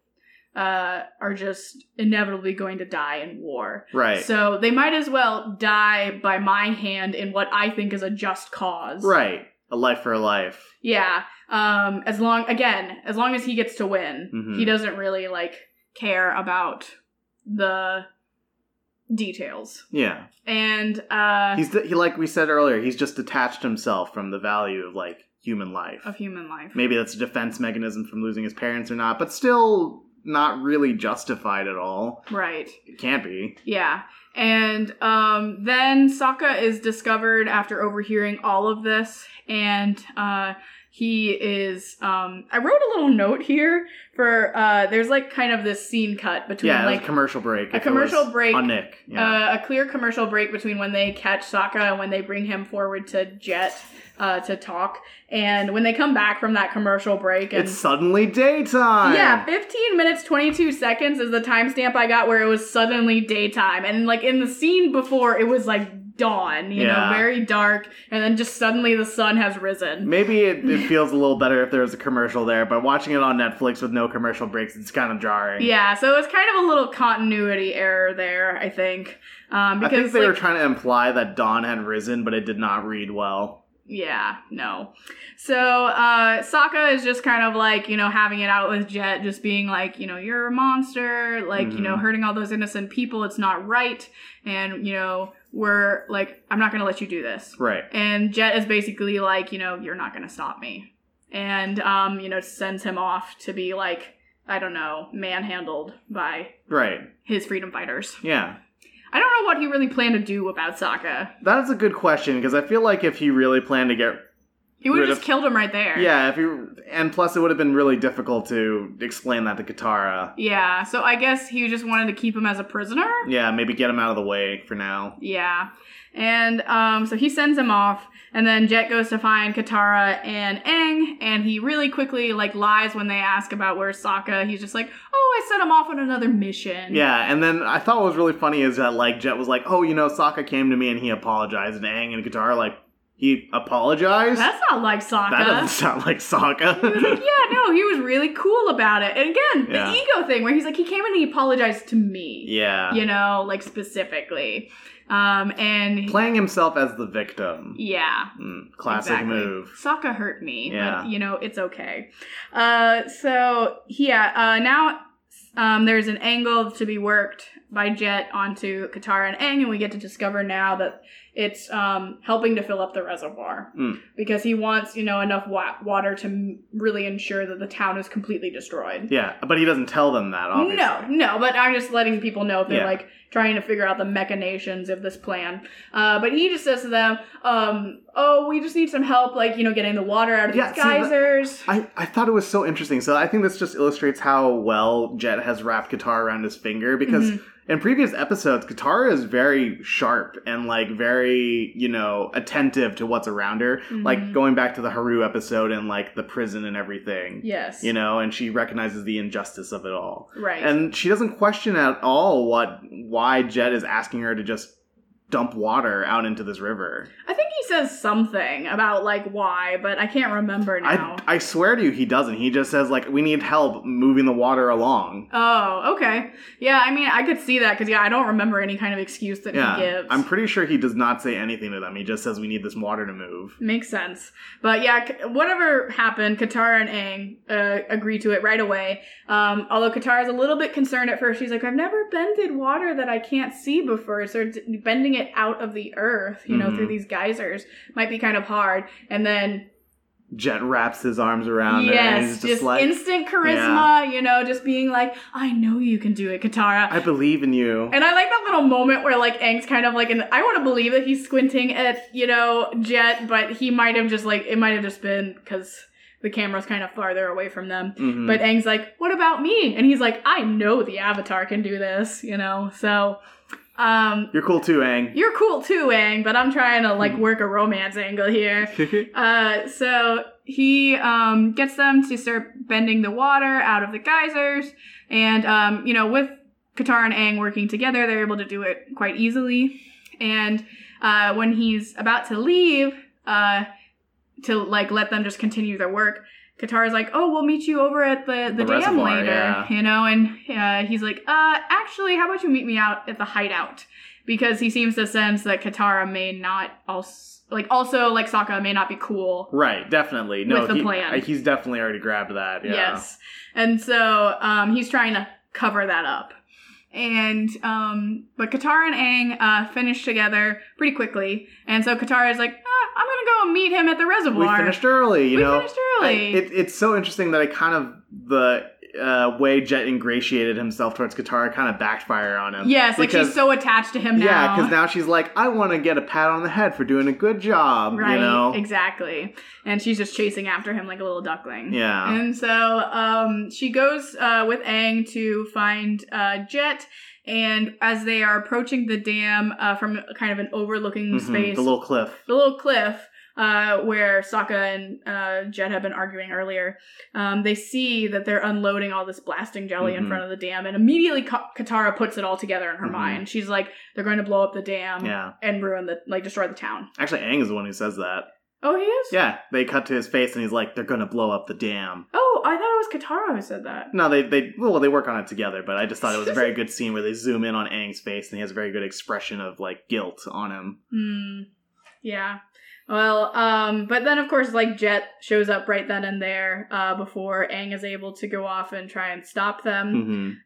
[SPEAKER 2] uh, are just inevitably going to die in war.
[SPEAKER 1] Right.
[SPEAKER 2] So they might as well die by my hand in what I think is a just cause.
[SPEAKER 1] right. A life for a life.
[SPEAKER 2] Yeah. Um as long again, as long as he gets to win,
[SPEAKER 1] Mhm.
[SPEAKER 2] he doesn't really like care about the details.
[SPEAKER 1] Yeah.
[SPEAKER 2] And uh
[SPEAKER 1] He's he like we said earlier, he's just detached himself from the value of like human life.
[SPEAKER 2] of human life.
[SPEAKER 1] Maybe that's a defense mechanism from losing his parents or not, but still not really justified at all.
[SPEAKER 2] Right.
[SPEAKER 1] It can't be.
[SPEAKER 2] Yeah. And um, then Sokka is discovered after overhearing all of this, and uh, he is. Um, I wrote a little note here for. Uh, there's like kind of this scene cut between
[SPEAKER 1] Yeah,
[SPEAKER 2] like
[SPEAKER 1] a commercial break.
[SPEAKER 2] a
[SPEAKER 1] if it was
[SPEAKER 2] commercial break,
[SPEAKER 1] on Nick. Yeah.
[SPEAKER 2] uh, a clear commercial break between when they catch Sokka and when they bring him forward to Jet uh, to talk, and when they come back from that commercial break, and
[SPEAKER 1] it's suddenly daytime.
[SPEAKER 2] yeah, 15 minutes 22 seconds is the timestamp I got where it was suddenly daytime. And like in the scene before, it was like dawn, you
[SPEAKER 1] Yeah.
[SPEAKER 2] know, very dark, and then just suddenly the sun has risen.
[SPEAKER 1] Maybe it, it feels a little better if there was a commercial there, but watching it on Netflix with no commercial breaks, it's kind of jarring.
[SPEAKER 2] Yeah, so it's kind of a little continuity error there, I think. Um,
[SPEAKER 1] I
[SPEAKER 2] because
[SPEAKER 1] think they
[SPEAKER 2] like,
[SPEAKER 1] were trying to imply that dawn had risen, but it did not read well.
[SPEAKER 2] Yeah, no. So uh Sokka is just kind of like, you know, having it out with Jet, just being like, you know, you're a monster, like, you know,
[SPEAKER 1] Mhm.
[SPEAKER 2] hurting all those innocent people, it's not right. And, you know, we're like, I'm not gonna let you do this.
[SPEAKER 1] Right.
[SPEAKER 2] And Jet is basically like, you know, you're not gonna stop me. And um, you know, sends him off to be like, I don't know, manhandled by
[SPEAKER 1] Right.
[SPEAKER 2] his freedom fighters.
[SPEAKER 1] Yeah.
[SPEAKER 2] I don't know what he really planned to do about Sokka.
[SPEAKER 1] That is a good question because I feel like if he really planned to get
[SPEAKER 2] He would have just killed him right there.
[SPEAKER 1] yeah, if he and plus it would have been really difficult to explain that to Katara.
[SPEAKER 2] Yeah, so I guess he just wanted to keep him as a prisoner.
[SPEAKER 1] Yeah, maybe get him out of the way for now.
[SPEAKER 2] Yeah. And um, so he sends him off, and then Jet goes to find Katara and Aang, and he really quickly like lies when they ask about where's Sokka. He's just like, "Oh, I sent him off on another mission."
[SPEAKER 1] Yeah, and then I thought what was really funny is that like Jet was like, "Oh, you know, Sokka came to me and he apologized," and Aang and Katara like, "He apologized?
[SPEAKER 2] That's not like Sokka.
[SPEAKER 1] that doesn't sound like
[SPEAKER 2] he was like,
[SPEAKER 1] Sokka."
[SPEAKER 2] yeah, no, he was really cool about it. And again,
[SPEAKER 1] Yeah.
[SPEAKER 2] the ego thing where he's like, he came and he apologized to me.
[SPEAKER 1] yeah,
[SPEAKER 2] You know, like specifically. Um, and
[SPEAKER 1] playing himself as the victim.
[SPEAKER 2] yeah,
[SPEAKER 1] Mm, classic
[SPEAKER 2] Exactly.
[SPEAKER 1] move.
[SPEAKER 2] Sokka hurt me,
[SPEAKER 1] Yeah.
[SPEAKER 2] but you know, it's okay. Uh, so yeah, uh, now um, there's an angle to be worked by Jet onto Katara and Aang, and we get to discover now that it's um, helping to fill up the reservoir
[SPEAKER 1] Mm.
[SPEAKER 2] because he wants, you know, enough wa- water to m- really ensure that the town is completely destroyed.
[SPEAKER 1] Yeah, but he doesn't tell them that. Obviously.
[SPEAKER 2] No, no, but I'm just letting people know if they're
[SPEAKER 1] Yeah.
[SPEAKER 2] like trying to figure out the machinations of this plan. Uh, but he just says to them, um, "Oh, we just need some help, like you know, getting the water out of
[SPEAKER 1] Yeah,
[SPEAKER 2] these
[SPEAKER 1] see,
[SPEAKER 2] geysers."
[SPEAKER 1] I, I thought it was so interesting. So I think this just illustrates how well Jet has wrapped Katara around his finger because
[SPEAKER 2] Mhm.
[SPEAKER 1] In previous episodes, Katara is very sharp and like very, you know, attentive to what's around her. Like
[SPEAKER 2] Mhm.
[SPEAKER 1] going back to the Haru episode and like the prison and everything.
[SPEAKER 2] yes,
[SPEAKER 1] You know, and she recognizes the injustice of it all.
[SPEAKER 2] right,
[SPEAKER 1] And she doesn't question at all what why Jet is asking her to just dump water out into this river.
[SPEAKER 2] I think he says something about like why, but I can't remember now.
[SPEAKER 1] I, I swear to you, he doesn't. He just says like, "We need help moving the water along."
[SPEAKER 2] oh, okay, yeah. I mean, I could see that because yeah, I don't remember any kind of excuse that
[SPEAKER 1] Yeah,
[SPEAKER 2] he gives.
[SPEAKER 1] I'm pretty sure he does not say anything to them. He just says, "We need this water to move."
[SPEAKER 2] Makes sense. But yeah, whatever happened, Katara and Aang uh, agree to it right away. Um, although is a little bit concerned at first. She's like, I've never bended water that I can't see before. So bending it out of the earth, you know,
[SPEAKER 1] Mhm.
[SPEAKER 2] through these geysers might be kind of hard. And then,
[SPEAKER 1] Jet wraps his arms around her, and
[SPEAKER 2] yes,
[SPEAKER 1] he's
[SPEAKER 2] just,
[SPEAKER 1] just, like,
[SPEAKER 2] instant charisma, you know, just being like, I know you can do it, Katara.
[SPEAKER 1] "I believe in you."
[SPEAKER 2] And I like that little moment where like Aang's kind of like, and I want to believe that he's squinting at you know Jet, but he might have just like it might have just been because the camera's kind of farther away from them.
[SPEAKER 1] Mhm.
[SPEAKER 2] But Aang's like, "What about me?" And he's like, "I know the Avatar can do this," you know. So, um,
[SPEAKER 1] you're cool too, Aang.
[SPEAKER 2] you're cool too, Aang, but I'm trying to like work a romance angle here. Uh, so he um, gets them to start bending the water out of the geysers, and um, you know, with Katara and Aang working together, they're able to do it quite easily. And uh, when he's about to leave, uh, to like let them just continue their work, Katara's like, "Oh, we'll meet you over at the the,
[SPEAKER 1] The
[SPEAKER 2] dam later,"
[SPEAKER 1] yeah.
[SPEAKER 2] you know. And uh, he's like, "Uh, actually, how about you meet me out at the hideout?" Because he seems to sense that Katara may not also like also like Sokka may not be cool
[SPEAKER 1] right, definitely. No,
[SPEAKER 2] With the
[SPEAKER 1] he-
[SPEAKER 2] plan.
[SPEAKER 1] he's definitely already grabbed that. Yeah.
[SPEAKER 2] Yes. And so um, he's trying to cover that up. And um, but Katara and Aang uh, finish together pretty quickly, and so Katara is like, ah, "I'm gonna go meet him at the reservoir."
[SPEAKER 1] We
[SPEAKER 2] reservoir."
[SPEAKER 1] finished early. You
[SPEAKER 2] We
[SPEAKER 1] know,
[SPEAKER 2] finished
[SPEAKER 1] I-
[SPEAKER 2] early.
[SPEAKER 1] it, it's so interesting that I kind of the uh, way Jet ingratiated himself towards Katara kind of backfire on him.
[SPEAKER 2] yes, like she's so attached to him now.
[SPEAKER 1] Yeah, because now she's like, I want to get a pat on the head for doing a good job.
[SPEAKER 2] right,
[SPEAKER 1] You know.
[SPEAKER 2] exactly, and she's just chasing after him like a little duckling.
[SPEAKER 1] Yeah.
[SPEAKER 2] And so um, she goes uh, with Aang to find uh, Jet. And as they are approaching the dam uh, from kind of an overlooking
[SPEAKER 1] Mhm,
[SPEAKER 2] space,
[SPEAKER 1] The little cliff.
[SPEAKER 2] the little cliff uh, where Sokka and uh, Jet have been arguing earlier, um, they see that they're unloading all this blasting jelly in
[SPEAKER 1] Mhm.
[SPEAKER 2] front of the dam, and immediately Ka- Katara puts it all together in her
[SPEAKER 1] Mhm.
[SPEAKER 2] mind. She's like, "They're going to blow up the dam
[SPEAKER 1] Yeah.
[SPEAKER 2] and ruin the like destroy the town."
[SPEAKER 1] Actually, Aang is the one who says that.
[SPEAKER 2] Oh, he is.
[SPEAKER 1] Yeah, they cut to his face and he's like, "They're gonna blow up the dam."
[SPEAKER 2] Oh, I thought it was Katara who said that.
[SPEAKER 1] No, they they well they work on it together, but I just thought it was a very good scene where they zoom in on Aang's face and he has a very good expression of like guilt on him.
[SPEAKER 2] Hmm. Yeah. Well, um, but then of course, like Jet shows up right then and there uh, before Aang is able to go off and try and stop them.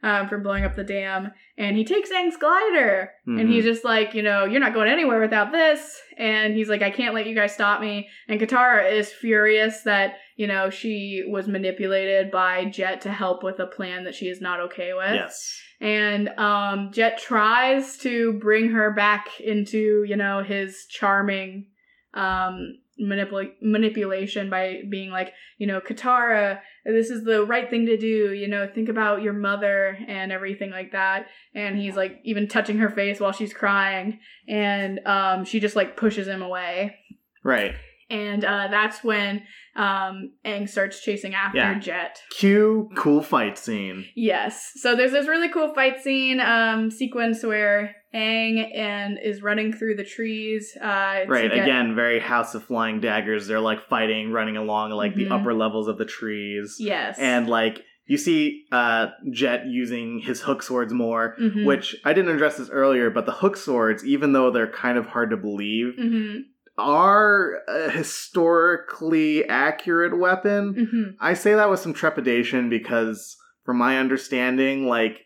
[SPEAKER 1] hmm
[SPEAKER 2] um, from blowing up the dam, and he takes Aang's glider, and
[SPEAKER 1] Mhm.
[SPEAKER 2] he's just like, you know, you're not going anywhere without this, and he's like, I can't let you guys stop me. And Katara is furious that you know she was manipulated by Jet to help with a plan that she is not okay with.
[SPEAKER 1] Yes.
[SPEAKER 2] And um, Jet tries to bring her back into, you know, his charming um, manipula- manipulation by being like, you know, Katara, this is the right thing to do. You know, think about your mother and everything like that. And he's like even touching her face while she's crying, and um, she just like pushes him away.
[SPEAKER 1] Right.
[SPEAKER 2] And uh, that's when um, Aang starts chasing after
[SPEAKER 1] Yeah.
[SPEAKER 2] Jet.
[SPEAKER 1] Cue cool fight scene.
[SPEAKER 2] Yes. So there's this really cool fight scene um, sequence where Aang and is running through the trees. Uh,
[SPEAKER 1] Right.
[SPEAKER 2] get-
[SPEAKER 1] Again, very House of Flying Daggers. They're like fighting, running along like
[SPEAKER 2] Mhm.
[SPEAKER 1] the upper levels of the trees.
[SPEAKER 2] Yes.
[SPEAKER 1] And like you see uh Jet using his hook swords more,
[SPEAKER 2] Mhm.
[SPEAKER 1] which I didn't address this earlier, but the hook swords, even though they're kind of hard to believe,
[SPEAKER 2] Mhm.
[SPEAKER 1] are a historically accurate weapon.
[SPEAKER 2] Mhm.
[SPEAKER 1] I say that with some trepidation because from my understanding, like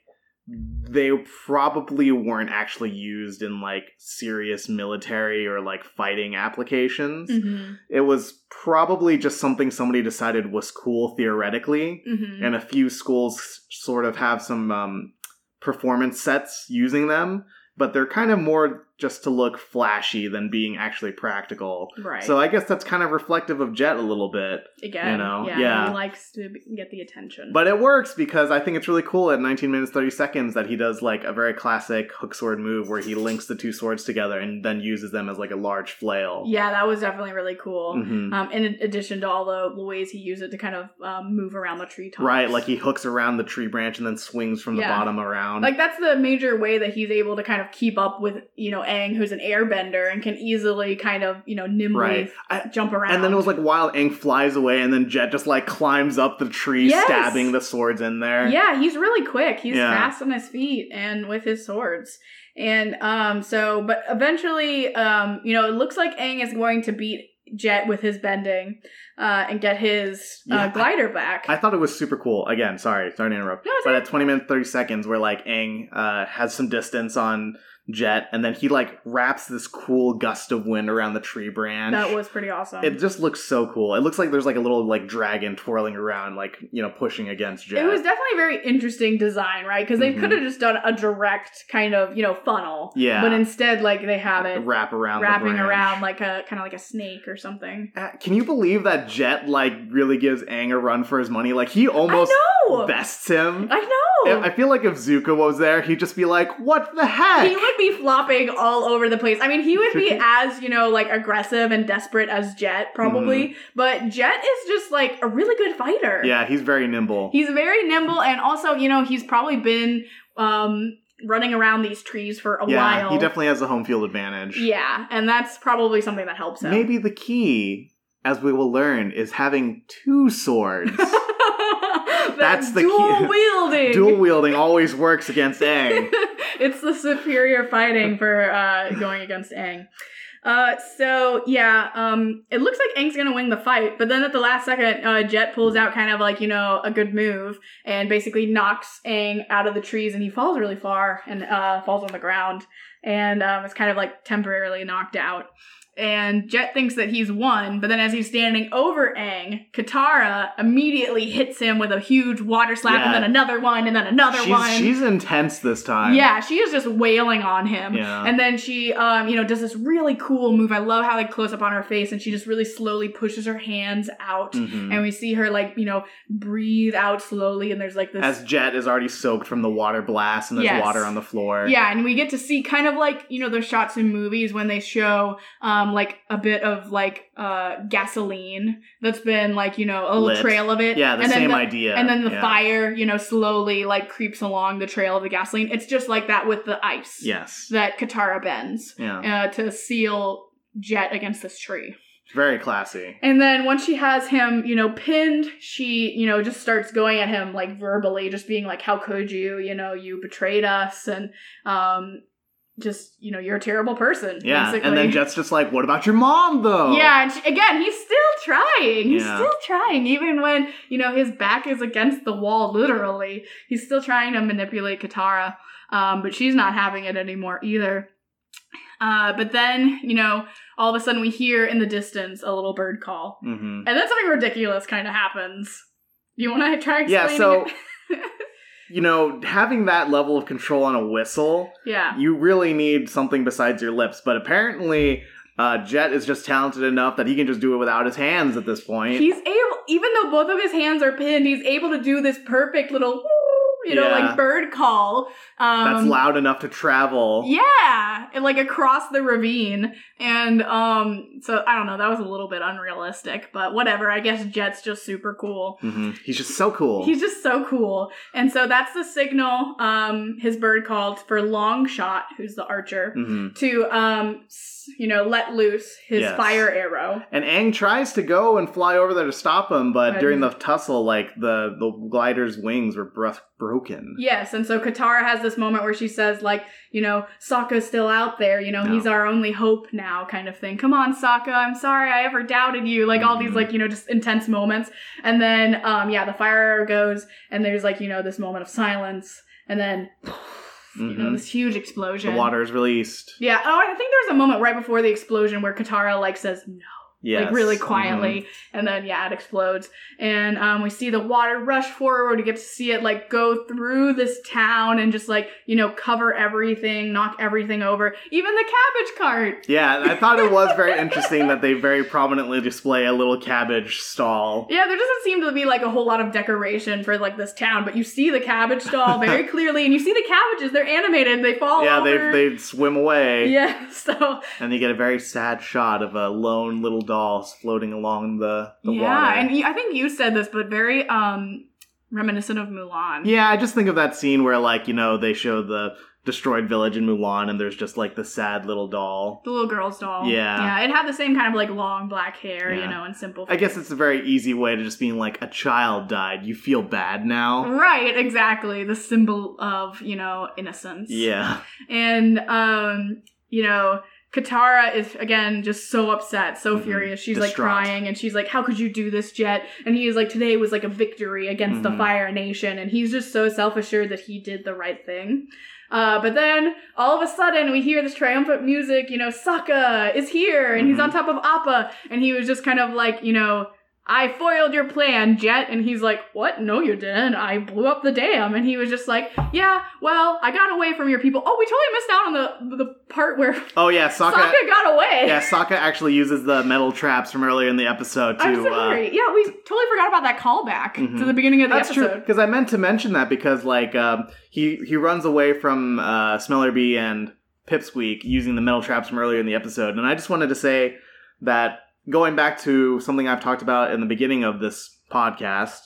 [SPEAKER 1] they probably weren't actually used in like serious military or like fighting applications.
[SPEAKER 2] Mm-hmm.
[SPEAKER 1] It was probably just something somebody decided was cool theoretically,
[SPEAKER 2] Mm-hmm.
[SPEAKER 1] and a few schools sort of have some um, performance sets using them, but they're kind of more just to look flashy than being actually practical.
[SPEAKER 2] Right.
[SPEAKER 1] So I guess that's kind of reflective of Jet a little bit.
[SPEAKER 2] Again,
[SPEAKER 1] you know,
[SPEAKER 2] yeah,
[SPEAKER 1] yeah.
[SPEAKER 2] he likes to get the attention.
[SPEAKER 1] But it works because I think it's really cool at 19 minutes 30 seconds that he does like a very classic hook sword move where he links the two swords together and then uses them as like a large flail.
[SPEAKER 2] yeah, that was definitely really cool.
[SPEAKER 1] Mhm.
[SPEAKER 2] Um, in addition to all the ways he used it to kind of um, move around the treetops.
[SPEAKER 1] Right, like he hooks around the tree branch and then swings from the bottom around.
[SPEAKER 2] Like that's the major way that he's able to kind of keep up with you know Aang, who's an airbender and can easily kind of you know nimbly
[SPEAKER 1] Right. I-
[SPEAKER 2] jump around.
[SPEAKER 1] and then it was like while Aang flies away and then Jet just like climbs up the tree
[SPEAKER 2] Yes.
[SPEAKER 1] stabbing the swords in there.
[SPEAKER 2] Yeah, he's really quick. He's
[SPEAKER 1] Yeah.
[SPEAKER 2] fast on his feet and with his swords. And um so but eventually um you know it looks like Aang is going to beat Jet with his bending uh and get his
[SPEAKER 1] Yeah, I-
[SPEAKER 2] uh, glider back.
[SPEAKER 1] I thought it was super cool. Again, sorry, sorry to interrupt.
[SPEAKER 2] No,
[SPEAKER 1] but at 20 minutes 30 seconds where like Aang uh, has some distance on Jet and then he like wraps this cool gust of wind around the tree branch.
[SPEAKER 2] that was pretty awesome.
[SPEAKER 1] It just looks so cool. It looks like there's like a little like dragon twirling around, like you know, pushing against Jet.
[SPEAKER 2] It was definitely a very interesting design, right? Because they
[SPEAKER 1] Mhm.
[SPEAKER 2] could have just done a direct kind of, you know, funnel.
[SPEAKER 1] Yeah.
[SPEAKER 2] But instead, like, they have it
[SPEAKER 1] wrap around,
[SPEAKER 2] wrapping around like a kind of like a snake or something.
[SPEAKER 1] Uh, Can you believe that Jet like really gives Aang a run for his money? Like he almost bests him.
[SPEAKER 2] I know!
[SPEAKER 1] I feel like if Zuko was there, he'd just be like, "What the heck?"
[SPEAKER 2] he would be flopping all over the place. I mean, he would be as, you know, like aggressive and desperate as Jet, probably. But Jet is just like a really good fighter.
[SPEAKER 1] yeah, he's very nimble.
[SPEAKER 2] He's very nimble and also, you know, he's probably been um running around these trees for a
[SPEAKER 1] yeah,
[SPEAKER 2] while.
[SPEAKER 1] he definitely has a home field advantage.
[SPEAKER 2] Yeah, and that's probably something that helps him.
[SPEAKER 1] Maybe the key, as we will learn, is having two swords. That's the key.
[SPEAKER 2] dual wielding.
[SPEAKER 1] Dual wielding always works against Aang.
[SPEAKER 2] it's the superior fighting for uh, going against Aang. Uh, so yeah, um, it looks like Aang's gonna win the fight, but then at the last second, uh, Jet pulls out kind of like you know a good move and basically knocks Aang out of the trees, and he falls really far and uh, falls on the ground, and um, is kind of like temporarily knocked out. And Jet thinks that he's won, but then as he's standing over Aang, Katara immediately hits him with a huge water slap,
[SPEAKER 1] Yeah.
[SPEAKER 2] and then another one, and then another
[SPEAKER 1] she's,
[SPEAKER 2] one.
[SPEAKER 1] she's intense this time.
[SPEAKER 2] Yeah, she is just wailing on him.
[SPEAKER 1] Yeah.
[SPEAKER 2] And then she, um, you know, does this really cool move. I love how they close up on her face, and she just really slowly pushes her hands out,
[SPEAKER 1] Mhm.
[SPEAKER 2] and we see her like, you know, breathe out slowly, and there's like this.
[SPEAKER 1] As Jet is already soaked from the water blast and there's
[SPEAKER 2] Yes.
[SPEAKER 1] water on the floor.
[SPEAKER 2] yeah, and we get to see kind of like you know those shots in movies when they show um like a bit of like uh gasoline that's been like you know a little
[SPEAKER 1] Lit.
[SPEAKER 2] trail of it.
[SPEAKER 1] Yeah, the
[SPEAKER 2] and then
[SPEAKER 1] same
[SPEAKER 2] the,
[SPEAKER 1] idea.
[SPEAKER 2] And then the
[SPEAKER 1] Yeah.
[SPEAKER 2] fire, you know, slowly like creeps along the trail of the gasoline. It's just like that with the ice.
[SPEAKER 1] Yes.
[SPEAKER 2] that Katara bends
[SPEAKER 1] Yeah.
[SPEAKER 2] uh, to seal Jet against this tree.
[SPEAKER 1] Very classy.
[SPEAKER 2] And then once she has him, you know, pinned, she, you know, just starts going at him like verbally, just being like, "How could you? You know, you betrayed us, and um, just, you know, you're a terrible person."
[SPEAKER 1] Yeah.
[SPEAKER 2] basically.
[SPEAKER 1] And then Jet's just like, what about your mom though?
[SPEAKER 2] Yeah, and she, again, he's still trying. He's
[SPEAKER 1] Yeah.
[SPEAKER 2] still trying, even when you know his back is against the wall. Literally, he's still trying to manipulate Katara, um, but she's not having it anymore either. Uh, but then, you know, all of a sudden we hear in the distance a little bird call,
[SPEAKER 1] hmm
[SPEAKER 2] and then something ridiculous kind of happens. You want to try
[SPEAKER 1] Yeah, so-? You know, having that level of control on a whistle,
[SPEAKER 2] yeah,
[SPEAKER 1] you really need something besides your lips. But apparently, uh, Jet is just talented enough that he can just do it without his hands at this point.
[SPEAKER 2] he's able. Even though both of his hands are pinned, he's able to do this perfect little, you know,
[SPEAKER 1] Yeah.
[SPEAKER 2] like bird call. Um,
[SPEAKER 1] That's loud enough to travel.
[SPEAKER 2] Yeah, and like across the ravine, and um, so I don't know. That was a little bit unrealistic, but whatever. I guess Jet's just super cool.
[SPEAKER 1] hmm He's just so cool.
[SPEAKER 2] He's just so cool, and so that's the signal. Um, his bird called for Longshot, who's the archer,
[SPEAKER 1] hmm
[SPEAKER 2] to um, you know, let loose his
[SPEAKER 1] Yes.
[SPEAKER 2] fire arrow.
[SPEAKER 1] And Aang tries to go and fly over there to stop him, but
[SPEAKER 2] Right.
[SPEAKER 1] during the tussle, like the the glider's wings were bru- broken.
[SPEAKER 2] Yes, and so Katara has this moment where she says, like, you know, Sokka's still out there, you know,
[SPEAKER 1] No.
[SPEAKER 2] he's our only hope now, kind of thing. Come on, Sokka, I'm sorry I ever doubted you. Like all these,
[SPEAKER 1] Mhm.
[SPEAKER 2] like, you know, just intense moments. And then, um, yeah, the fire arrow goes, and there's like, you know, this moment of silence, and then, you know,
[SPEAKER 1] Mhm.
[SPEAKER 2] this huge explosion.
[SPEAKER 1] The water is released.
[SPEAKER 2] Yeah. Oh, I think there's a moment right before the explosion where Katara like says no,
[SPEAKER 1] Yes.
[SPEAKER 2] like really quietly, and then yeah, it explodes, and um, we see the water rush forward. We get to see it like go through this town and just like you know cover everything, knock everything over, even the cabbage cart.
[SPEAKER 1] Yeah, I thought it was very interesting that they very prominently display a little cabbage stall.
[SPEAKER 2] Yeah, there doesn't seem to be like a whole lot of decoration for like this town, but you see the cabbage stall very clearly, and you see the cabbages. They're animated. They fall
[SPEAKER 1] Yeah, they
[SPEAKER 2] over.
[SPEAKER 1] they swim away,
[SPEAKER 2] yeah, so
[SPEAKER 1] and you get a very sad shot of a lone little doll floating along the, the
[SPEAKER 2] yeah,
[SPEAKER 1] water.
[SPEAKER 2] and you, I think you said this, but very um reminiscent of Mulan.
[SPEAKER 1] yeah, I just think of that scene where like you know they show the destroyed village in Mulan, and there's just like the sad little doll.
[SPEAKER 2] The little girl's doll.
[SPEAKER 1] Yeah.
[SPEAKER 2] Yeah, it had the same kind of like long black hair, you know, and simple.
[SPEAKER 1] I guess it's a very easy way to just being like a child died. You feel bad now.
[SPEAKER 2] Right, exactly. The symbol of, you know, innocence.
[SPEAKER 1] Yeah.
[SPEAKER 2] And, um, you know, Katara is again just so upset, so
[SPEAKER 1] Mhm.
[SPEAKER 2] furious. She's like crying and she's like, How could you do this, Jet? And he is like, Today was like a victory against the
[SPEAKER 1] Mhm.
[SPEAKER 2] Fire Nation. And he's just so self assured that he did the right thing. Uh, but then all of a sudden we hear this triumphant music, you know, Sokka is here and he's
[SPEAKER 1] Mhm.
[SPEAKER 2] on top of Appa. And he was just kind of like, you know, I foiled your plan, Jet. And he's like, What? No, you didn't. I blew up the dam. And he was just like, Yeah, well, I got away from your people. Oh, we totally missed out on the the part where
[SPEAKER 1] Oh yeah, Sokka.
[SPEAKER 2] Sokka, got away.
[SPEAKER 1] Yeah, Sokka actually uses the metal traps from earlier in the episode to.
[SPEAKER 2] I'm
[SPEAKER 1] uh,
[SPEAKER 2] sorry. yeah, we totally forgot about that callback to
[SPEAKER 1] Mhm.
[SPEAKER 2] the beginning of the
[SPEAKER 1] That's true
[SPEAKER 2] episode.
[SPEAKER 1] because I meant to mention that because like um, he he runs away from uh, Smellerbee and Pipsqueak using the metal traps from earlier in the episode, and I just wanted to say that going back to something I've talked about in the beginning of this podcast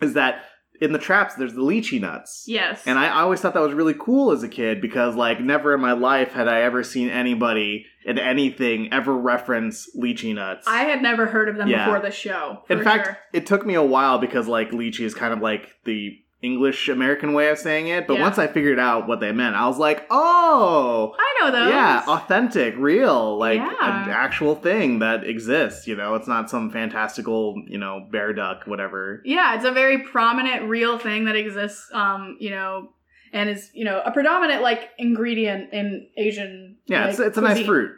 [SPEAKER 1] is that in the traps there's the lychee nuts.
[SPEAKER 2] Yes.
[SPEAKER 1] And I, always thought that was really cool as a kid because, like, never in my life had I ever seen anybody in anything ever reference lychee nuts.
[SPEAKER 2] I had never heard of them
[SPEAKER 1] Yeah.
[SPEAKER 2] before the show.
[SPEAKER 1] in fact,
[SPEAKER 2] sure.
[SPEAKER 1] it took me a while because, like, lychee is kind of like the English American way of saying it. But
[SPEAKER 2] Yeah.
[SPEAKER 1] once I figured out what they meant, I was like, oh,
[SPEAKER 2] I know those.
[SPEAKER 1] yeah, authentic, real, like
[SPEAKER 2] Yeah.
[SPEAKER 1] an actual thing that exists. You know, it's not some fantastical, you know, bear duck, whatever.
[SPEAKER 2] Yeah, it's a very prominent, real thing that exists. Um, you know, and is you know a predominant like ingredient in Asian.
[SPEAKER 1] Yeah,
[SPEAKER 2] like,
[SPEAKER 1] it's, it's a nice fruit.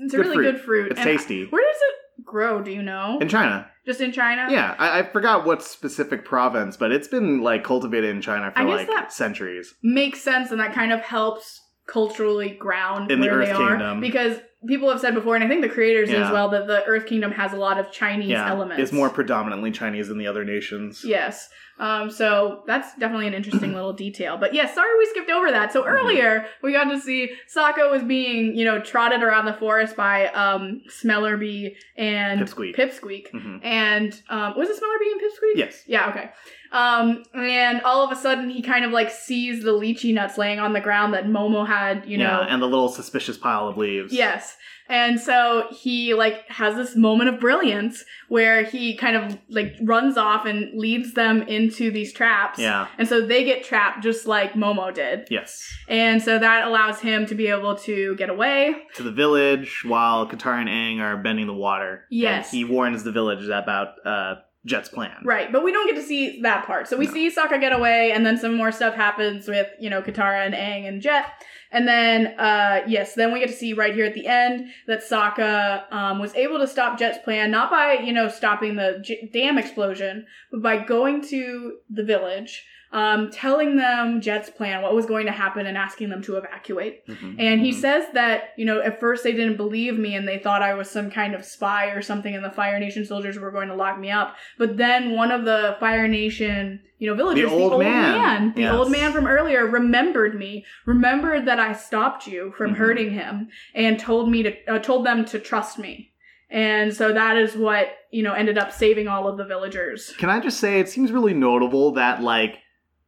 [SPEAKER 2] It's a
[SPEAKER 1] good
[SPEAKER 2] really
[SPEAKER 1] fruit.
[SPEAKER 2] good fruit.
[SPEAKER 1] It's
[SPEAKER 2] And
[SPEAKER 1] tasty.
[SPEAKER 2] Where does it grow? Do you know?
[SPEAKER 1] In China.
[SPEAKER 2] Just in China?
[SPEAKER 1] Yeah, I, I forgot what specific province, but it's been like cultivated in China for
[SPEAKER 2] I guess
[SPEAKER 1] like
[SPEAKER 2] that-
[SPEAKER 1] centuries.
[SPEAKER 2] makes sense and that kind of helps culturally ground
[SPEAKER 1] In the
[SPEAKER 2] where
[SPEAKER 1] Earth
[SPEAKER 2] they are
[SPEAKER 1] Kingdom.
[SPEAKER 2] because people have said before and i think the creators
[SPEAKER 1] Yeah.
[SPEAKER 2] as well that the earth kingdom has a lot of chinese
[SPEAKER 1] yeah,
[SPEAKER 2] elements
[SPEAKER 1] it's more predominantly Chinese than the other nations.
[SPEAKER 2] yes um, so that's definitely an interesting little detail but yes sorry we skipped over that so
[SPEAKER 1] Mhm.
[SPEAKER 2] earlier we got to see Sokka was being you know trotted around the forest by um, smellerbee and
[SPEAKER 1] Pipsqueak.
[SPEAKER 2] pipsqueak
[SPEAKER 1] Mhm.
[SPEAKER 2] and um, was it smellerbee and pipsqueak
[SPEAKER 1] Yes.
[SPEAKER 2] yeah, okay. Um, and all of a sudden he kind of like sees the lychee nuts laying on the ground that Momo had, you know.
[SPEAKER 1] yeah, and the little suspicious pile of leaves.
[SPEAKER 2] yes. And so he like has this moment of brilliance where he kind of like runs off and leads them into these traps.
[SPEAKER 1] Yeah.
[SPEAKER 2] And so they get trapped just like Momo did.
[SPEAKER 1] Yes.
[SPEAKER 2] And so that allows him to be able to get away.
[SPEAKER 1] To the village while Katara and Aang are bending the water.
[SPEAKER 2] Yes.
[SPEAKER 1] And he warns the village about uh, Jet's plan.
[SPEAKER 2] Right, but we don't get to see that part. So we
[SPEAKER 1] No.
[SPEAKER 2] see Sokka get away, and then some more stuff happens with, you know, Katara and Aang and Jet. And then, uh, yes, then we get to see right here at the end that Sokka um, was able to stop Jet's plan, not by, you know, stopping the j- dam explosion, but by going to the village, um, telling them Jet's plan, what was going to happen, and asking them to evacuate.
[SPEAKER 1] Mhm.
[SPEAKER 2] And he
[SPEAKER 1] Mhm.
[SPEAKER 2] says that, you know, at first they didn't believe me and they thought I was some kind of spy or something and the Fire Nation soldiers were going to lock me up. But then one of the Fire Nation, you know, villagers, the
[SPEAKER 1] old man.
[SPEAKER 2] the
[SPEAKER 1] Yes.
[SPEAKER 2] old man from earlier remembered me, remembered that I stopped you from
[SPEAKER 1] Mhm.
[SPEAKER 2] hurting him and told me to, uh, told them to trust me. And so that is what, you know, ended up saving all of the villagers.
[SPEAKER 1] Can I just say it seems really notable that like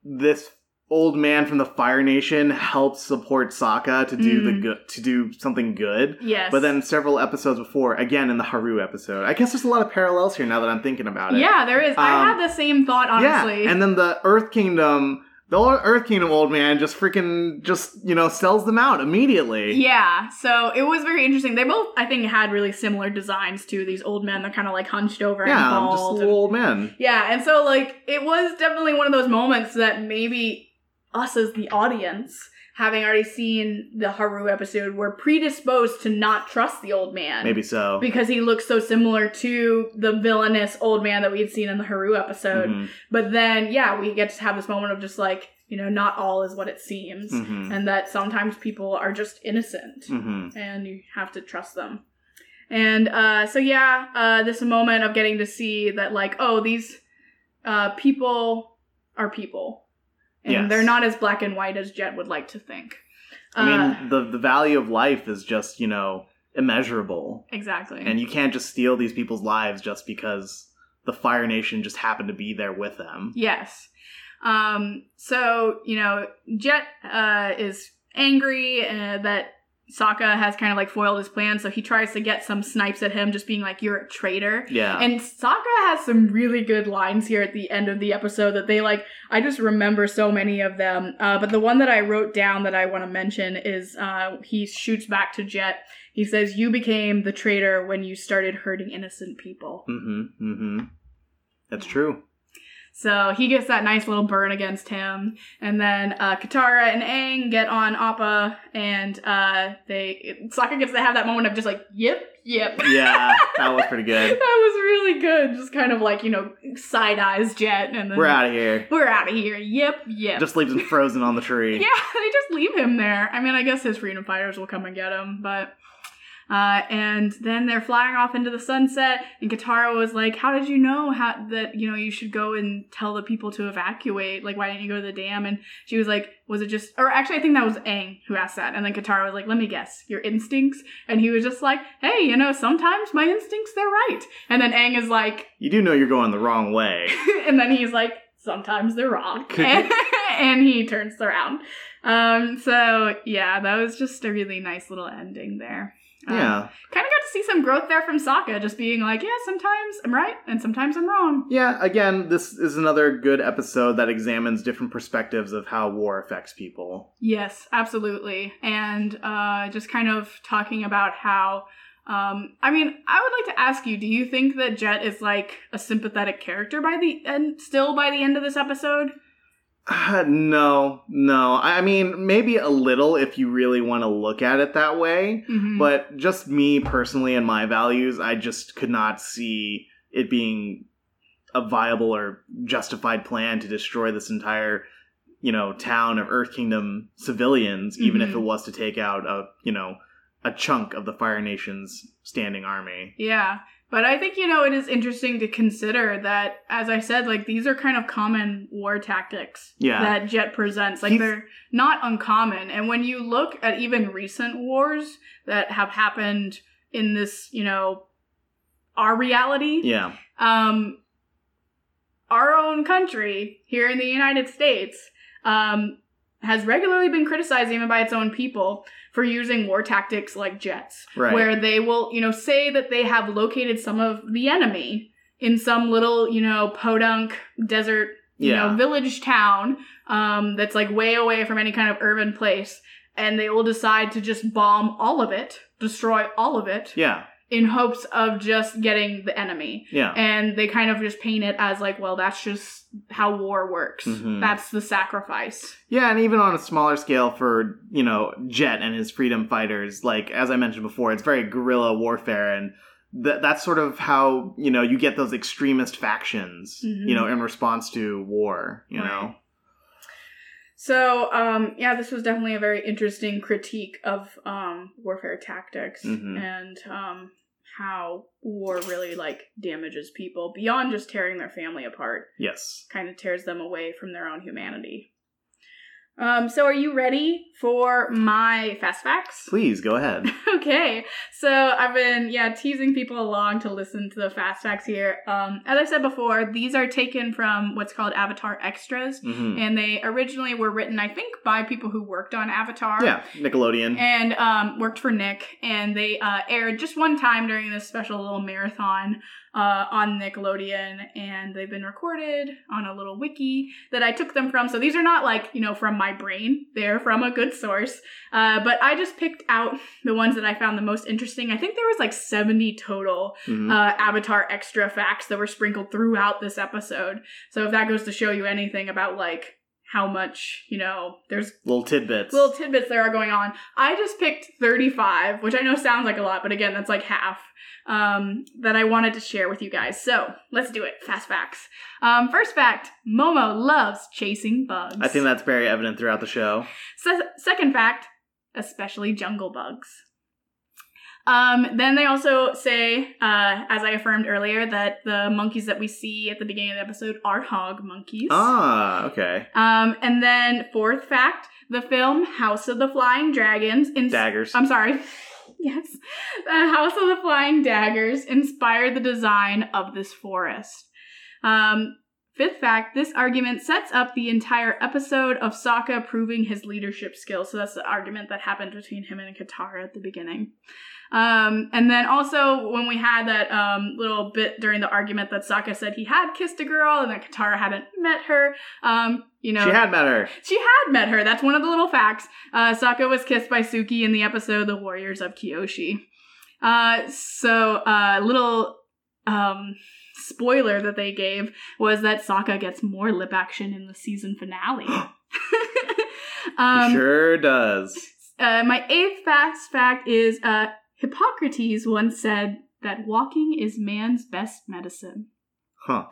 [SPEAKER 1] this old man from the Fire Nation helps support Sokka to do the
[SPEAKER 2] Mm.
[SPEAKER 1] good to do something good.
[SPEAKER 2] Yes.
[SPEAKER 1] But then several episodes before, again in the Haru episode. I guess there's a lot of parallels here now that I'm thinking about it.
[SPEAKER 2] yeah, there is. I
[SPEAKER 1] Um,
[SPEAKER 2] had the same thought, honestly.
[SPEAKER 1] Yeah, and then the Earth Kingdom the Earth Kingdom old man just freaking just you know sells them out immediately.
[SPEAKER 2] Yeah, so it was very interesting. They both, I think, had really similar designs to these old men. They're kind of like hunched over
[SPEAKER 1] Yeah,
[SPEAKER 2] and bald.
[SPEAKER 1] just
[SPEAKER 2] and-
[SPEAKER 1] old man.
[SPEAKER 2] Yeah, and so like it was definitely one of those moments that maybe us as the audience, having already seen the Haru episode, were predisposed to not trust the old man.
[SPEAKER 1] Maybe so.
[SPEAKER 2] Because he looks so similar to the villainous old man that we had seen in the Haru episode.
[SPEAKER 1] Mhm,
[SPEAKER 2] But then, yeah, we get to have this moment of just like, you know, not all is what it seems.
[SPEAKER 1] mhm,
[SPEAKER 2] And that sometimes people are just innocent
[SPEAKER 1] mhm.
[SPEAKER 2] and you have to trust them. And uh, so yeah, uh, this moment of getting to see that like, oh, these uh, people are people, and
[SPEAKER 1] Yes.
[SPEAKER 2] they're not as black and white as Jet would like to think.
[SPEAKER 1] I mean,
[SPEAKER 2] Uh,
[SPEAKER 1] the the value of life is just you know immeasurable,
[SPEAKER 2] exactly.
[SPEAKER 1] and you can't just steal these people's lives just because the Fire Nation just happened to be there with them.
[SPEAKER 2] Yes. Um, so, you know, Jet uh, is angry uh, that Sokka has kind of like foiled his plan, so he tries to get some snipes at him, just being like, You're a traitor.
[SPEAKER 1] Yeah.
[SPEAKER 2] And Sokka has some really good lines here at the end of the episode that they like. I just remember so many of them. Uh, but the one that I wrote down that I want to mention is uh, he shoots back to Jet. He says, You became the traitor when you started hurting innocent people.
[SPEAKER 1] mm-hmm. Mm-hmm. That's true.
[SPEAKER 2] So he gets that nice little burn against him, and then uh, Katara and Aang get on Appa, and uh, they Sokka gets to have that moment of just like, yep, yep.
[SPEAKER 1] Yeah, that was pretty good.
[SPEAKER 2] that was really good. Just kind of like you know side eyes Jet, and then
[SPEAKER 1] We're out of here.
[SPEAKER 2] We're out of here. Yep, yep.
[SPEAKER 1] Just leaves him frozen on the tree.
[SPEAKER 2] yeah, they just leave him there. I mean, I guess his freedom fighters will come and get him, but. Uh, and then they're flying off into the sunset, and Katara was like, "How did you know how that you know you should go and tell the people to evacuate? Like, why didn't you go to the dam?" And she was like, "Was it just?" Or actually, I think that was Aang who asked that. And then Katara was like, "Let me guess, your instincts." And he was just like, "Hey, you know, sometimes my instincts they're right." And then Aang is like,
[SPEAKER 1] You do know you're going the wrong way.
[SPEAKER 2] and then he's like, sometimes they're wrong. and, and he turns around. Um, so yeah, that was just a really nice little ending there. Um,
[SPEAKER 1] Yeah.
[SPEAKER 2] Kind of got to see some growth there from Sokka, just being like, yeah, sometimes I'm right and sometimes I'm wrong.
[SPEAKER 1] Yeah, again, this is another good episode that examines different perspectives of how war affects people.
[SPEAKER 2] Yes, absolutely. And uh, just kind of talking about how. Um, I mean, I would like to ask you: Do you think that Jet is like a sympathetic character by the end, still by the end of this episode?
[SPEAKER 1] Uh, no, no. I mean, maybe a little if you really want to look at it that way.
[SPEAKER 2] Mhm.
[SPEAKER 1] But just me personally and my values, I just could not see it being a viable or justified plan to destroy this entire, you know, town of Earth Kingdom civilians, even if
[SPEAKER 2] Mhm.
[SPEAKER 1] it was to take out a, you know, a chunk of the Fire Nation's standing army.
[SPEAKER 2] Yeah. But I think, you know, it is interesting to consider that, as I said, like these are kind of common war tactics
[SPEAKER 1] Yeah.
[SPEAKER 2] that Jet presents. Like
[SPEAKER 1] He's-
[SPEAKER 2] they're not uncommon. And when you look at even recent wars that have happened in this, you know, our reality,
[SPEAKER 1] Yeah.
[SPEAKER 2] um, our own country here in the United States um, has regularly been criticized even by its own people for using war tactics like Jet's
[SPEAKER 1] Right.
[SPEAKER 2] where they will, you know, say that they have located some of the enemy in some little, you know, podunk desert, you
[SPEAKER 1] Yeah.
[SPEAKER 2] know, village town um, that's like way away from any kind of urban place, and they will decide to just bomb all of it, destroy all of it,
[SPEAKER 1] yeah.
[SPEAKER 2] In hopes of just getting the enemy.
[SPEAKER 1] Yeah.
[SPEAKER 2] And they kind of just paint it as like, well, that's just how war works.
[SPEAKER 1] Mhm.
[SPEAKER 2] That's the sacrifice.
[SPEAKER 1] Yeah, and even on a smaller scale for, you know, Jet and his freedom fighters, like as I mentioned before, it's very guerrilla warfare and th- that's sort of how, you know, you get those extremist factions,
[SPEAKER 2] Mhm.
[SPEAKER 1] you know, in response to war, you
[SPEAKER 2] Right.
[SPEAKER 1] know.
[SPEAKER 2] So, um, yeah, this was definitely a very interesting critique of um, warfare tactics
[SPEAKER 1] Mhm.
[SPEAKER 2] and um, how war really like damages people beyond just tearing their family apart.
[SPEAKER 1] Yes.
[SPEAKER 2] Kind of tears them away from their own humanity. Um, so, are you ready for my fast facts?
[SPEAKER 1] Please go ahead.
[SPEAKER 2] okay, so I've been yeah teasing people along to listen to the fast facts here. Um, as I said before, these are taken from what's called Avatar extras,
[SPEAKER 1] hmm
[SPEAKER 2] and they originally were written, I think, by people who worked on Avatar.
[SPEAKER 1] Yeah, Nickelodeon.
[SPEAKER 2] And um, worked for Nick, and they uh, aired just one time during this special little marathon uh, on Nickelodeon, and they've been recorded on a little wiki that I took them from. So these are not like, you know, from my brain, they're from a good source. Uh, but I just picked out the ones that I found the most interesting. I think there was like 70 total
[SPEAKER 1] Mhm.
[SPEAKER 2] uh, Avatar extra facts that were sprinkled throughout this episode. So if that goes to show you anything about like how much, you know, there's
[SPEAKER 1] Little tidbits.
[SPEAKER 2] little tidbits there are going on. I just picked 35, which I know sounds like a lot, but again, that's like half um, that I wanted to share with you guys. So let's do it. Fast facts. Um, first fact Momo loves chasing bugs.
[SPEAKER 1] I think that's very evident throughout the show.
[SPEAKER 2] Se- second fact, especially jungle bugs. Um, then they also say, uh, as I affirmed earlier, that the monkeys that we see at the beginning of the episode are hog monkeys.
[SPEAKER 1] Ah, okay.
[SPEAKER 2] Um, and then fourth fact, the film House of the Flying Dragons. ins-
[SPEAKER 1] Daggers.
[SPEAKER 2] I'm sorry. Yes. The House of the Flying Daggers inspired the design of this forest. Um, fifth fact, this argument sets up the entire episode of Sokka proving his leadership skills. So that's the argument that happened between him and Katara at the beginning. Um, and then also when we had that um, little bit during the argument that Sokka said he had kissed a girl and that Katara hadn't met her, um, you know,
[SPEAKER 1] she had met her.
[SPEAKER 2] she had met her. That's one of the little facts. Uh, Sokka was kissed by Suki in the episode "The Warriors of Kyoshi." Uh, so, uh, little um, spoiler that they gave was that Sokka gets more lip action in the season finale. um,
[SPEAKER 1] sure does.
[SPEAKER 2] uh, my eighth fast fact is uh, Hippocrates once said that walking is man's best medicine.
[SPEAKER 1] Huh.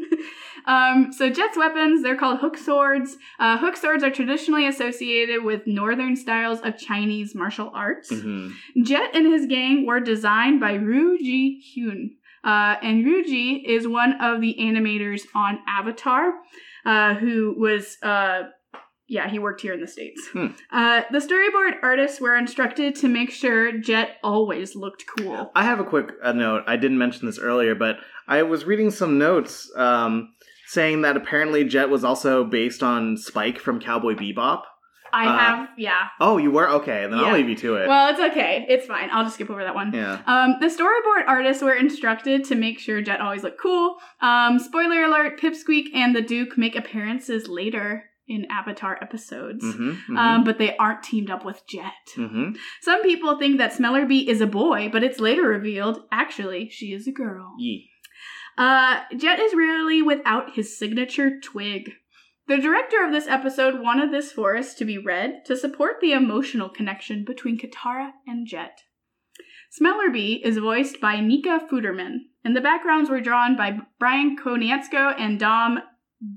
[SPEAKER 2] um, so Jet's weapons, they're called hook swords. Uh, hook swords are traditionally associated with northern styles of Chinese martial arts.
[SPEAKER 1] hmm
[SPEAKER 2] Jet and his gang were designed by Ru Ji Hyun. Uh, and Ruji is one of the animators on Avatar, uh, who was, uh, yeah, he worked here in the States.
[SPEAKER 1] Hmm.
[SPEAKER 2] Uh, the storyboard artists were instructed to make sure Jet always looked cool.
[SPEAKER 1] I have a quick uh, note. I didn't mention this earlier, but I was reading some notes um, saying that apparently Jet was also based on Spike from Cowboy Bebop.
[SPEAKER 2] I
[SPEAKER 1] Uh,
[SPEAKER 2] have, yeah.
[SPEAKER 1] Oh, you were? Okay, then
[SPEAKER 2] Yeah.
[SPEAKER 1] I'll leave you to it.
[SPEAKER 2] Well, it's okay. It's fine. I'll just skip over that one.
[SPEAKER 1] yeah.
[SPEAKER 2] Um, the storyboard artists were instructed to make sure Jet always looked cool. Um, spoiler alert: Pipsqueak and the Duke make appearances later in Avatar episodes,
[SPEAKER 1] Mm-hmm,
[SPEAKER 2] um, but they aren't teamed up with Jet.
[SPEAKER 1] hmm
[SPEAKER 2] Some people think that Smellerbee is a boy, but it's later revealed actually she is a girl.
[SPEAKER 1] Yee.
[SPEAKER 2] Uh, Jet is rarely without his signature twig. The director of this episode wanted this forest to be red to support the emotional connection between Katara and Jet. Smellerbee is voiced by Nika Futterman, and the backgrounds were drawn by Brian Konietzko and Dom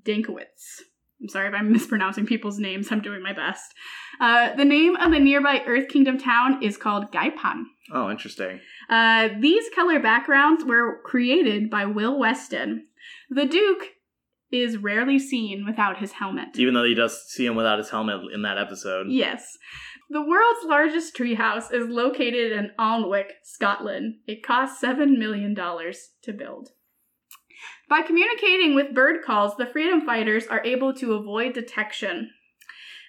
[SPEAKER 2] Dankowitz. I'm sorry if I'm mispronouncing people's names, I'm doing my best. Uh, the name of the nearby Earth Kingdom town is called Gaipan.
[SPEAKER 1] Oh, interesting.
[SPEAKER 2] Uh, these color backgrounds were created by Will Weston. The Duke is rarely seen without his helmet.
[SPEAKER 1] Even though he does see him without his helmet in that episode.
[SPEAKER 2] Yes. The world's largest treehouse is located in Alnwick, Scotland. It cost $7 million to build. By communicating with bird calls, the freedom fighters are able to avoid detection.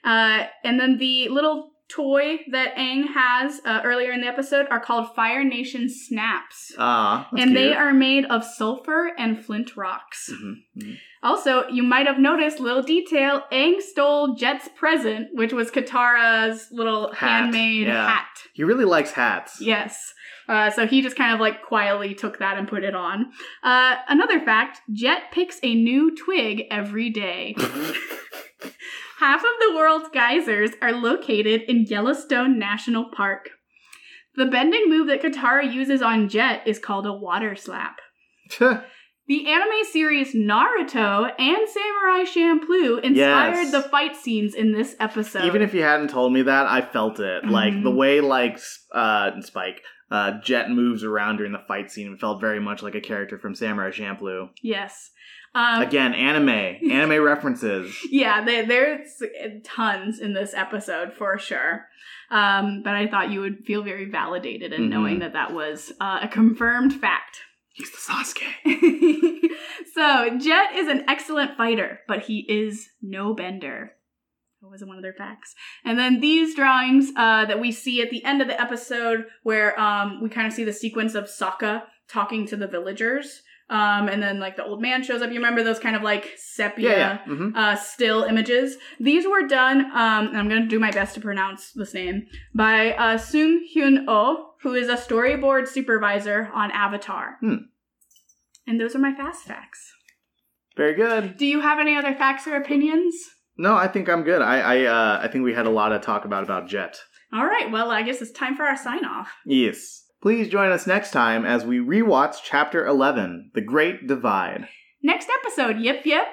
[SPEAKER 2] Uh, and then the little toy that Aang has uh, earlier in the episode are called Fire Nation Snaps.
[SPEAKER 1] Ah,
[SPEAKER 2] and they are made of sulfur and flint rocks.
[SPEAKER 1] Mhm, mhm.
[SPEAKER 2] Also, you might have noticed little detail. Aang stole Jet's present, which was Katara's little
[SPEAKER 1] Hat,
[SPEAKER 2] handmade
[SPEAKER 1] yeah.
[SPEAKER 2] hat.
[SPEAKER 1] He really likes hats.
[SPEAKER 2] Yes. Uh, so he just kind of like quietly took that and put it on. Uh, another fact Jet picks a new twig every day. Half of the world's geysers are located in Yellowstone National Park. The bending move that Katara uses on Jet is called a water slap. The anime series Naruto and Samurai Champloo inspired
[SPEAKER 1] Yes.
[SPEAKER 2] the fight scenes in this episode.
[SPEAKER 1] Even if you hadn't told me that, I felt it. Like
[SPEAKER 2] Mhm.
[SPEAKER 1] the way like uh Spike uh Jet moves around during the fight scene felt very much like a character from Samurai Champloo.
[SPEAKER 2] yes. Um,
[SPEAKER 1] Again, anime, anime references.
[SPEAKER 2] yeah, they, there's tons in this episode for sure. Um, but I thought you would feel very validated in
[SPEAKER 1] Mhm.
[SPEAKER 2] knowing that that was uh, a confirmed fact.
[SPEAKER 1] He's the Sasuke.
[SPEAKER 2] so, Jet is an excellent fighter, but he is no bender. That was one of their facts. And then these drawings uh, that we see at the end of the episode, where um, we kind of see the sequence of Sokka talking to the villagers. Um, and then like the old man shows up. You remember those kind of like sepia
[SPEAKER 1] Yeah, yeah. hmm
[SPEAKER 2] uh, still images. These were done, um, and I'm going to do my best to pronounce this name, by uh, Sung Hyun Oh, who is a storyboard supervisor on Avatar.
[SPEAKER 1] Hmm.
[SPEAKER 2] And those are my fast facts.
[SPEAKER 1] Very good.
[SPEAKER 2] Do you have any other facts or opinions?
[SPEAKER 1] No, I think I'm good. I I uh, I think we had a lot to talk about about Jet.
[SPEAKER 2] All right, well, I guess it's time for our sign off.
[SPEAKER 1] Yes. Please join us next time as we rewatch Chapter 11, The Great Divide.
[SPEAKER 2] Next episode, yip yip.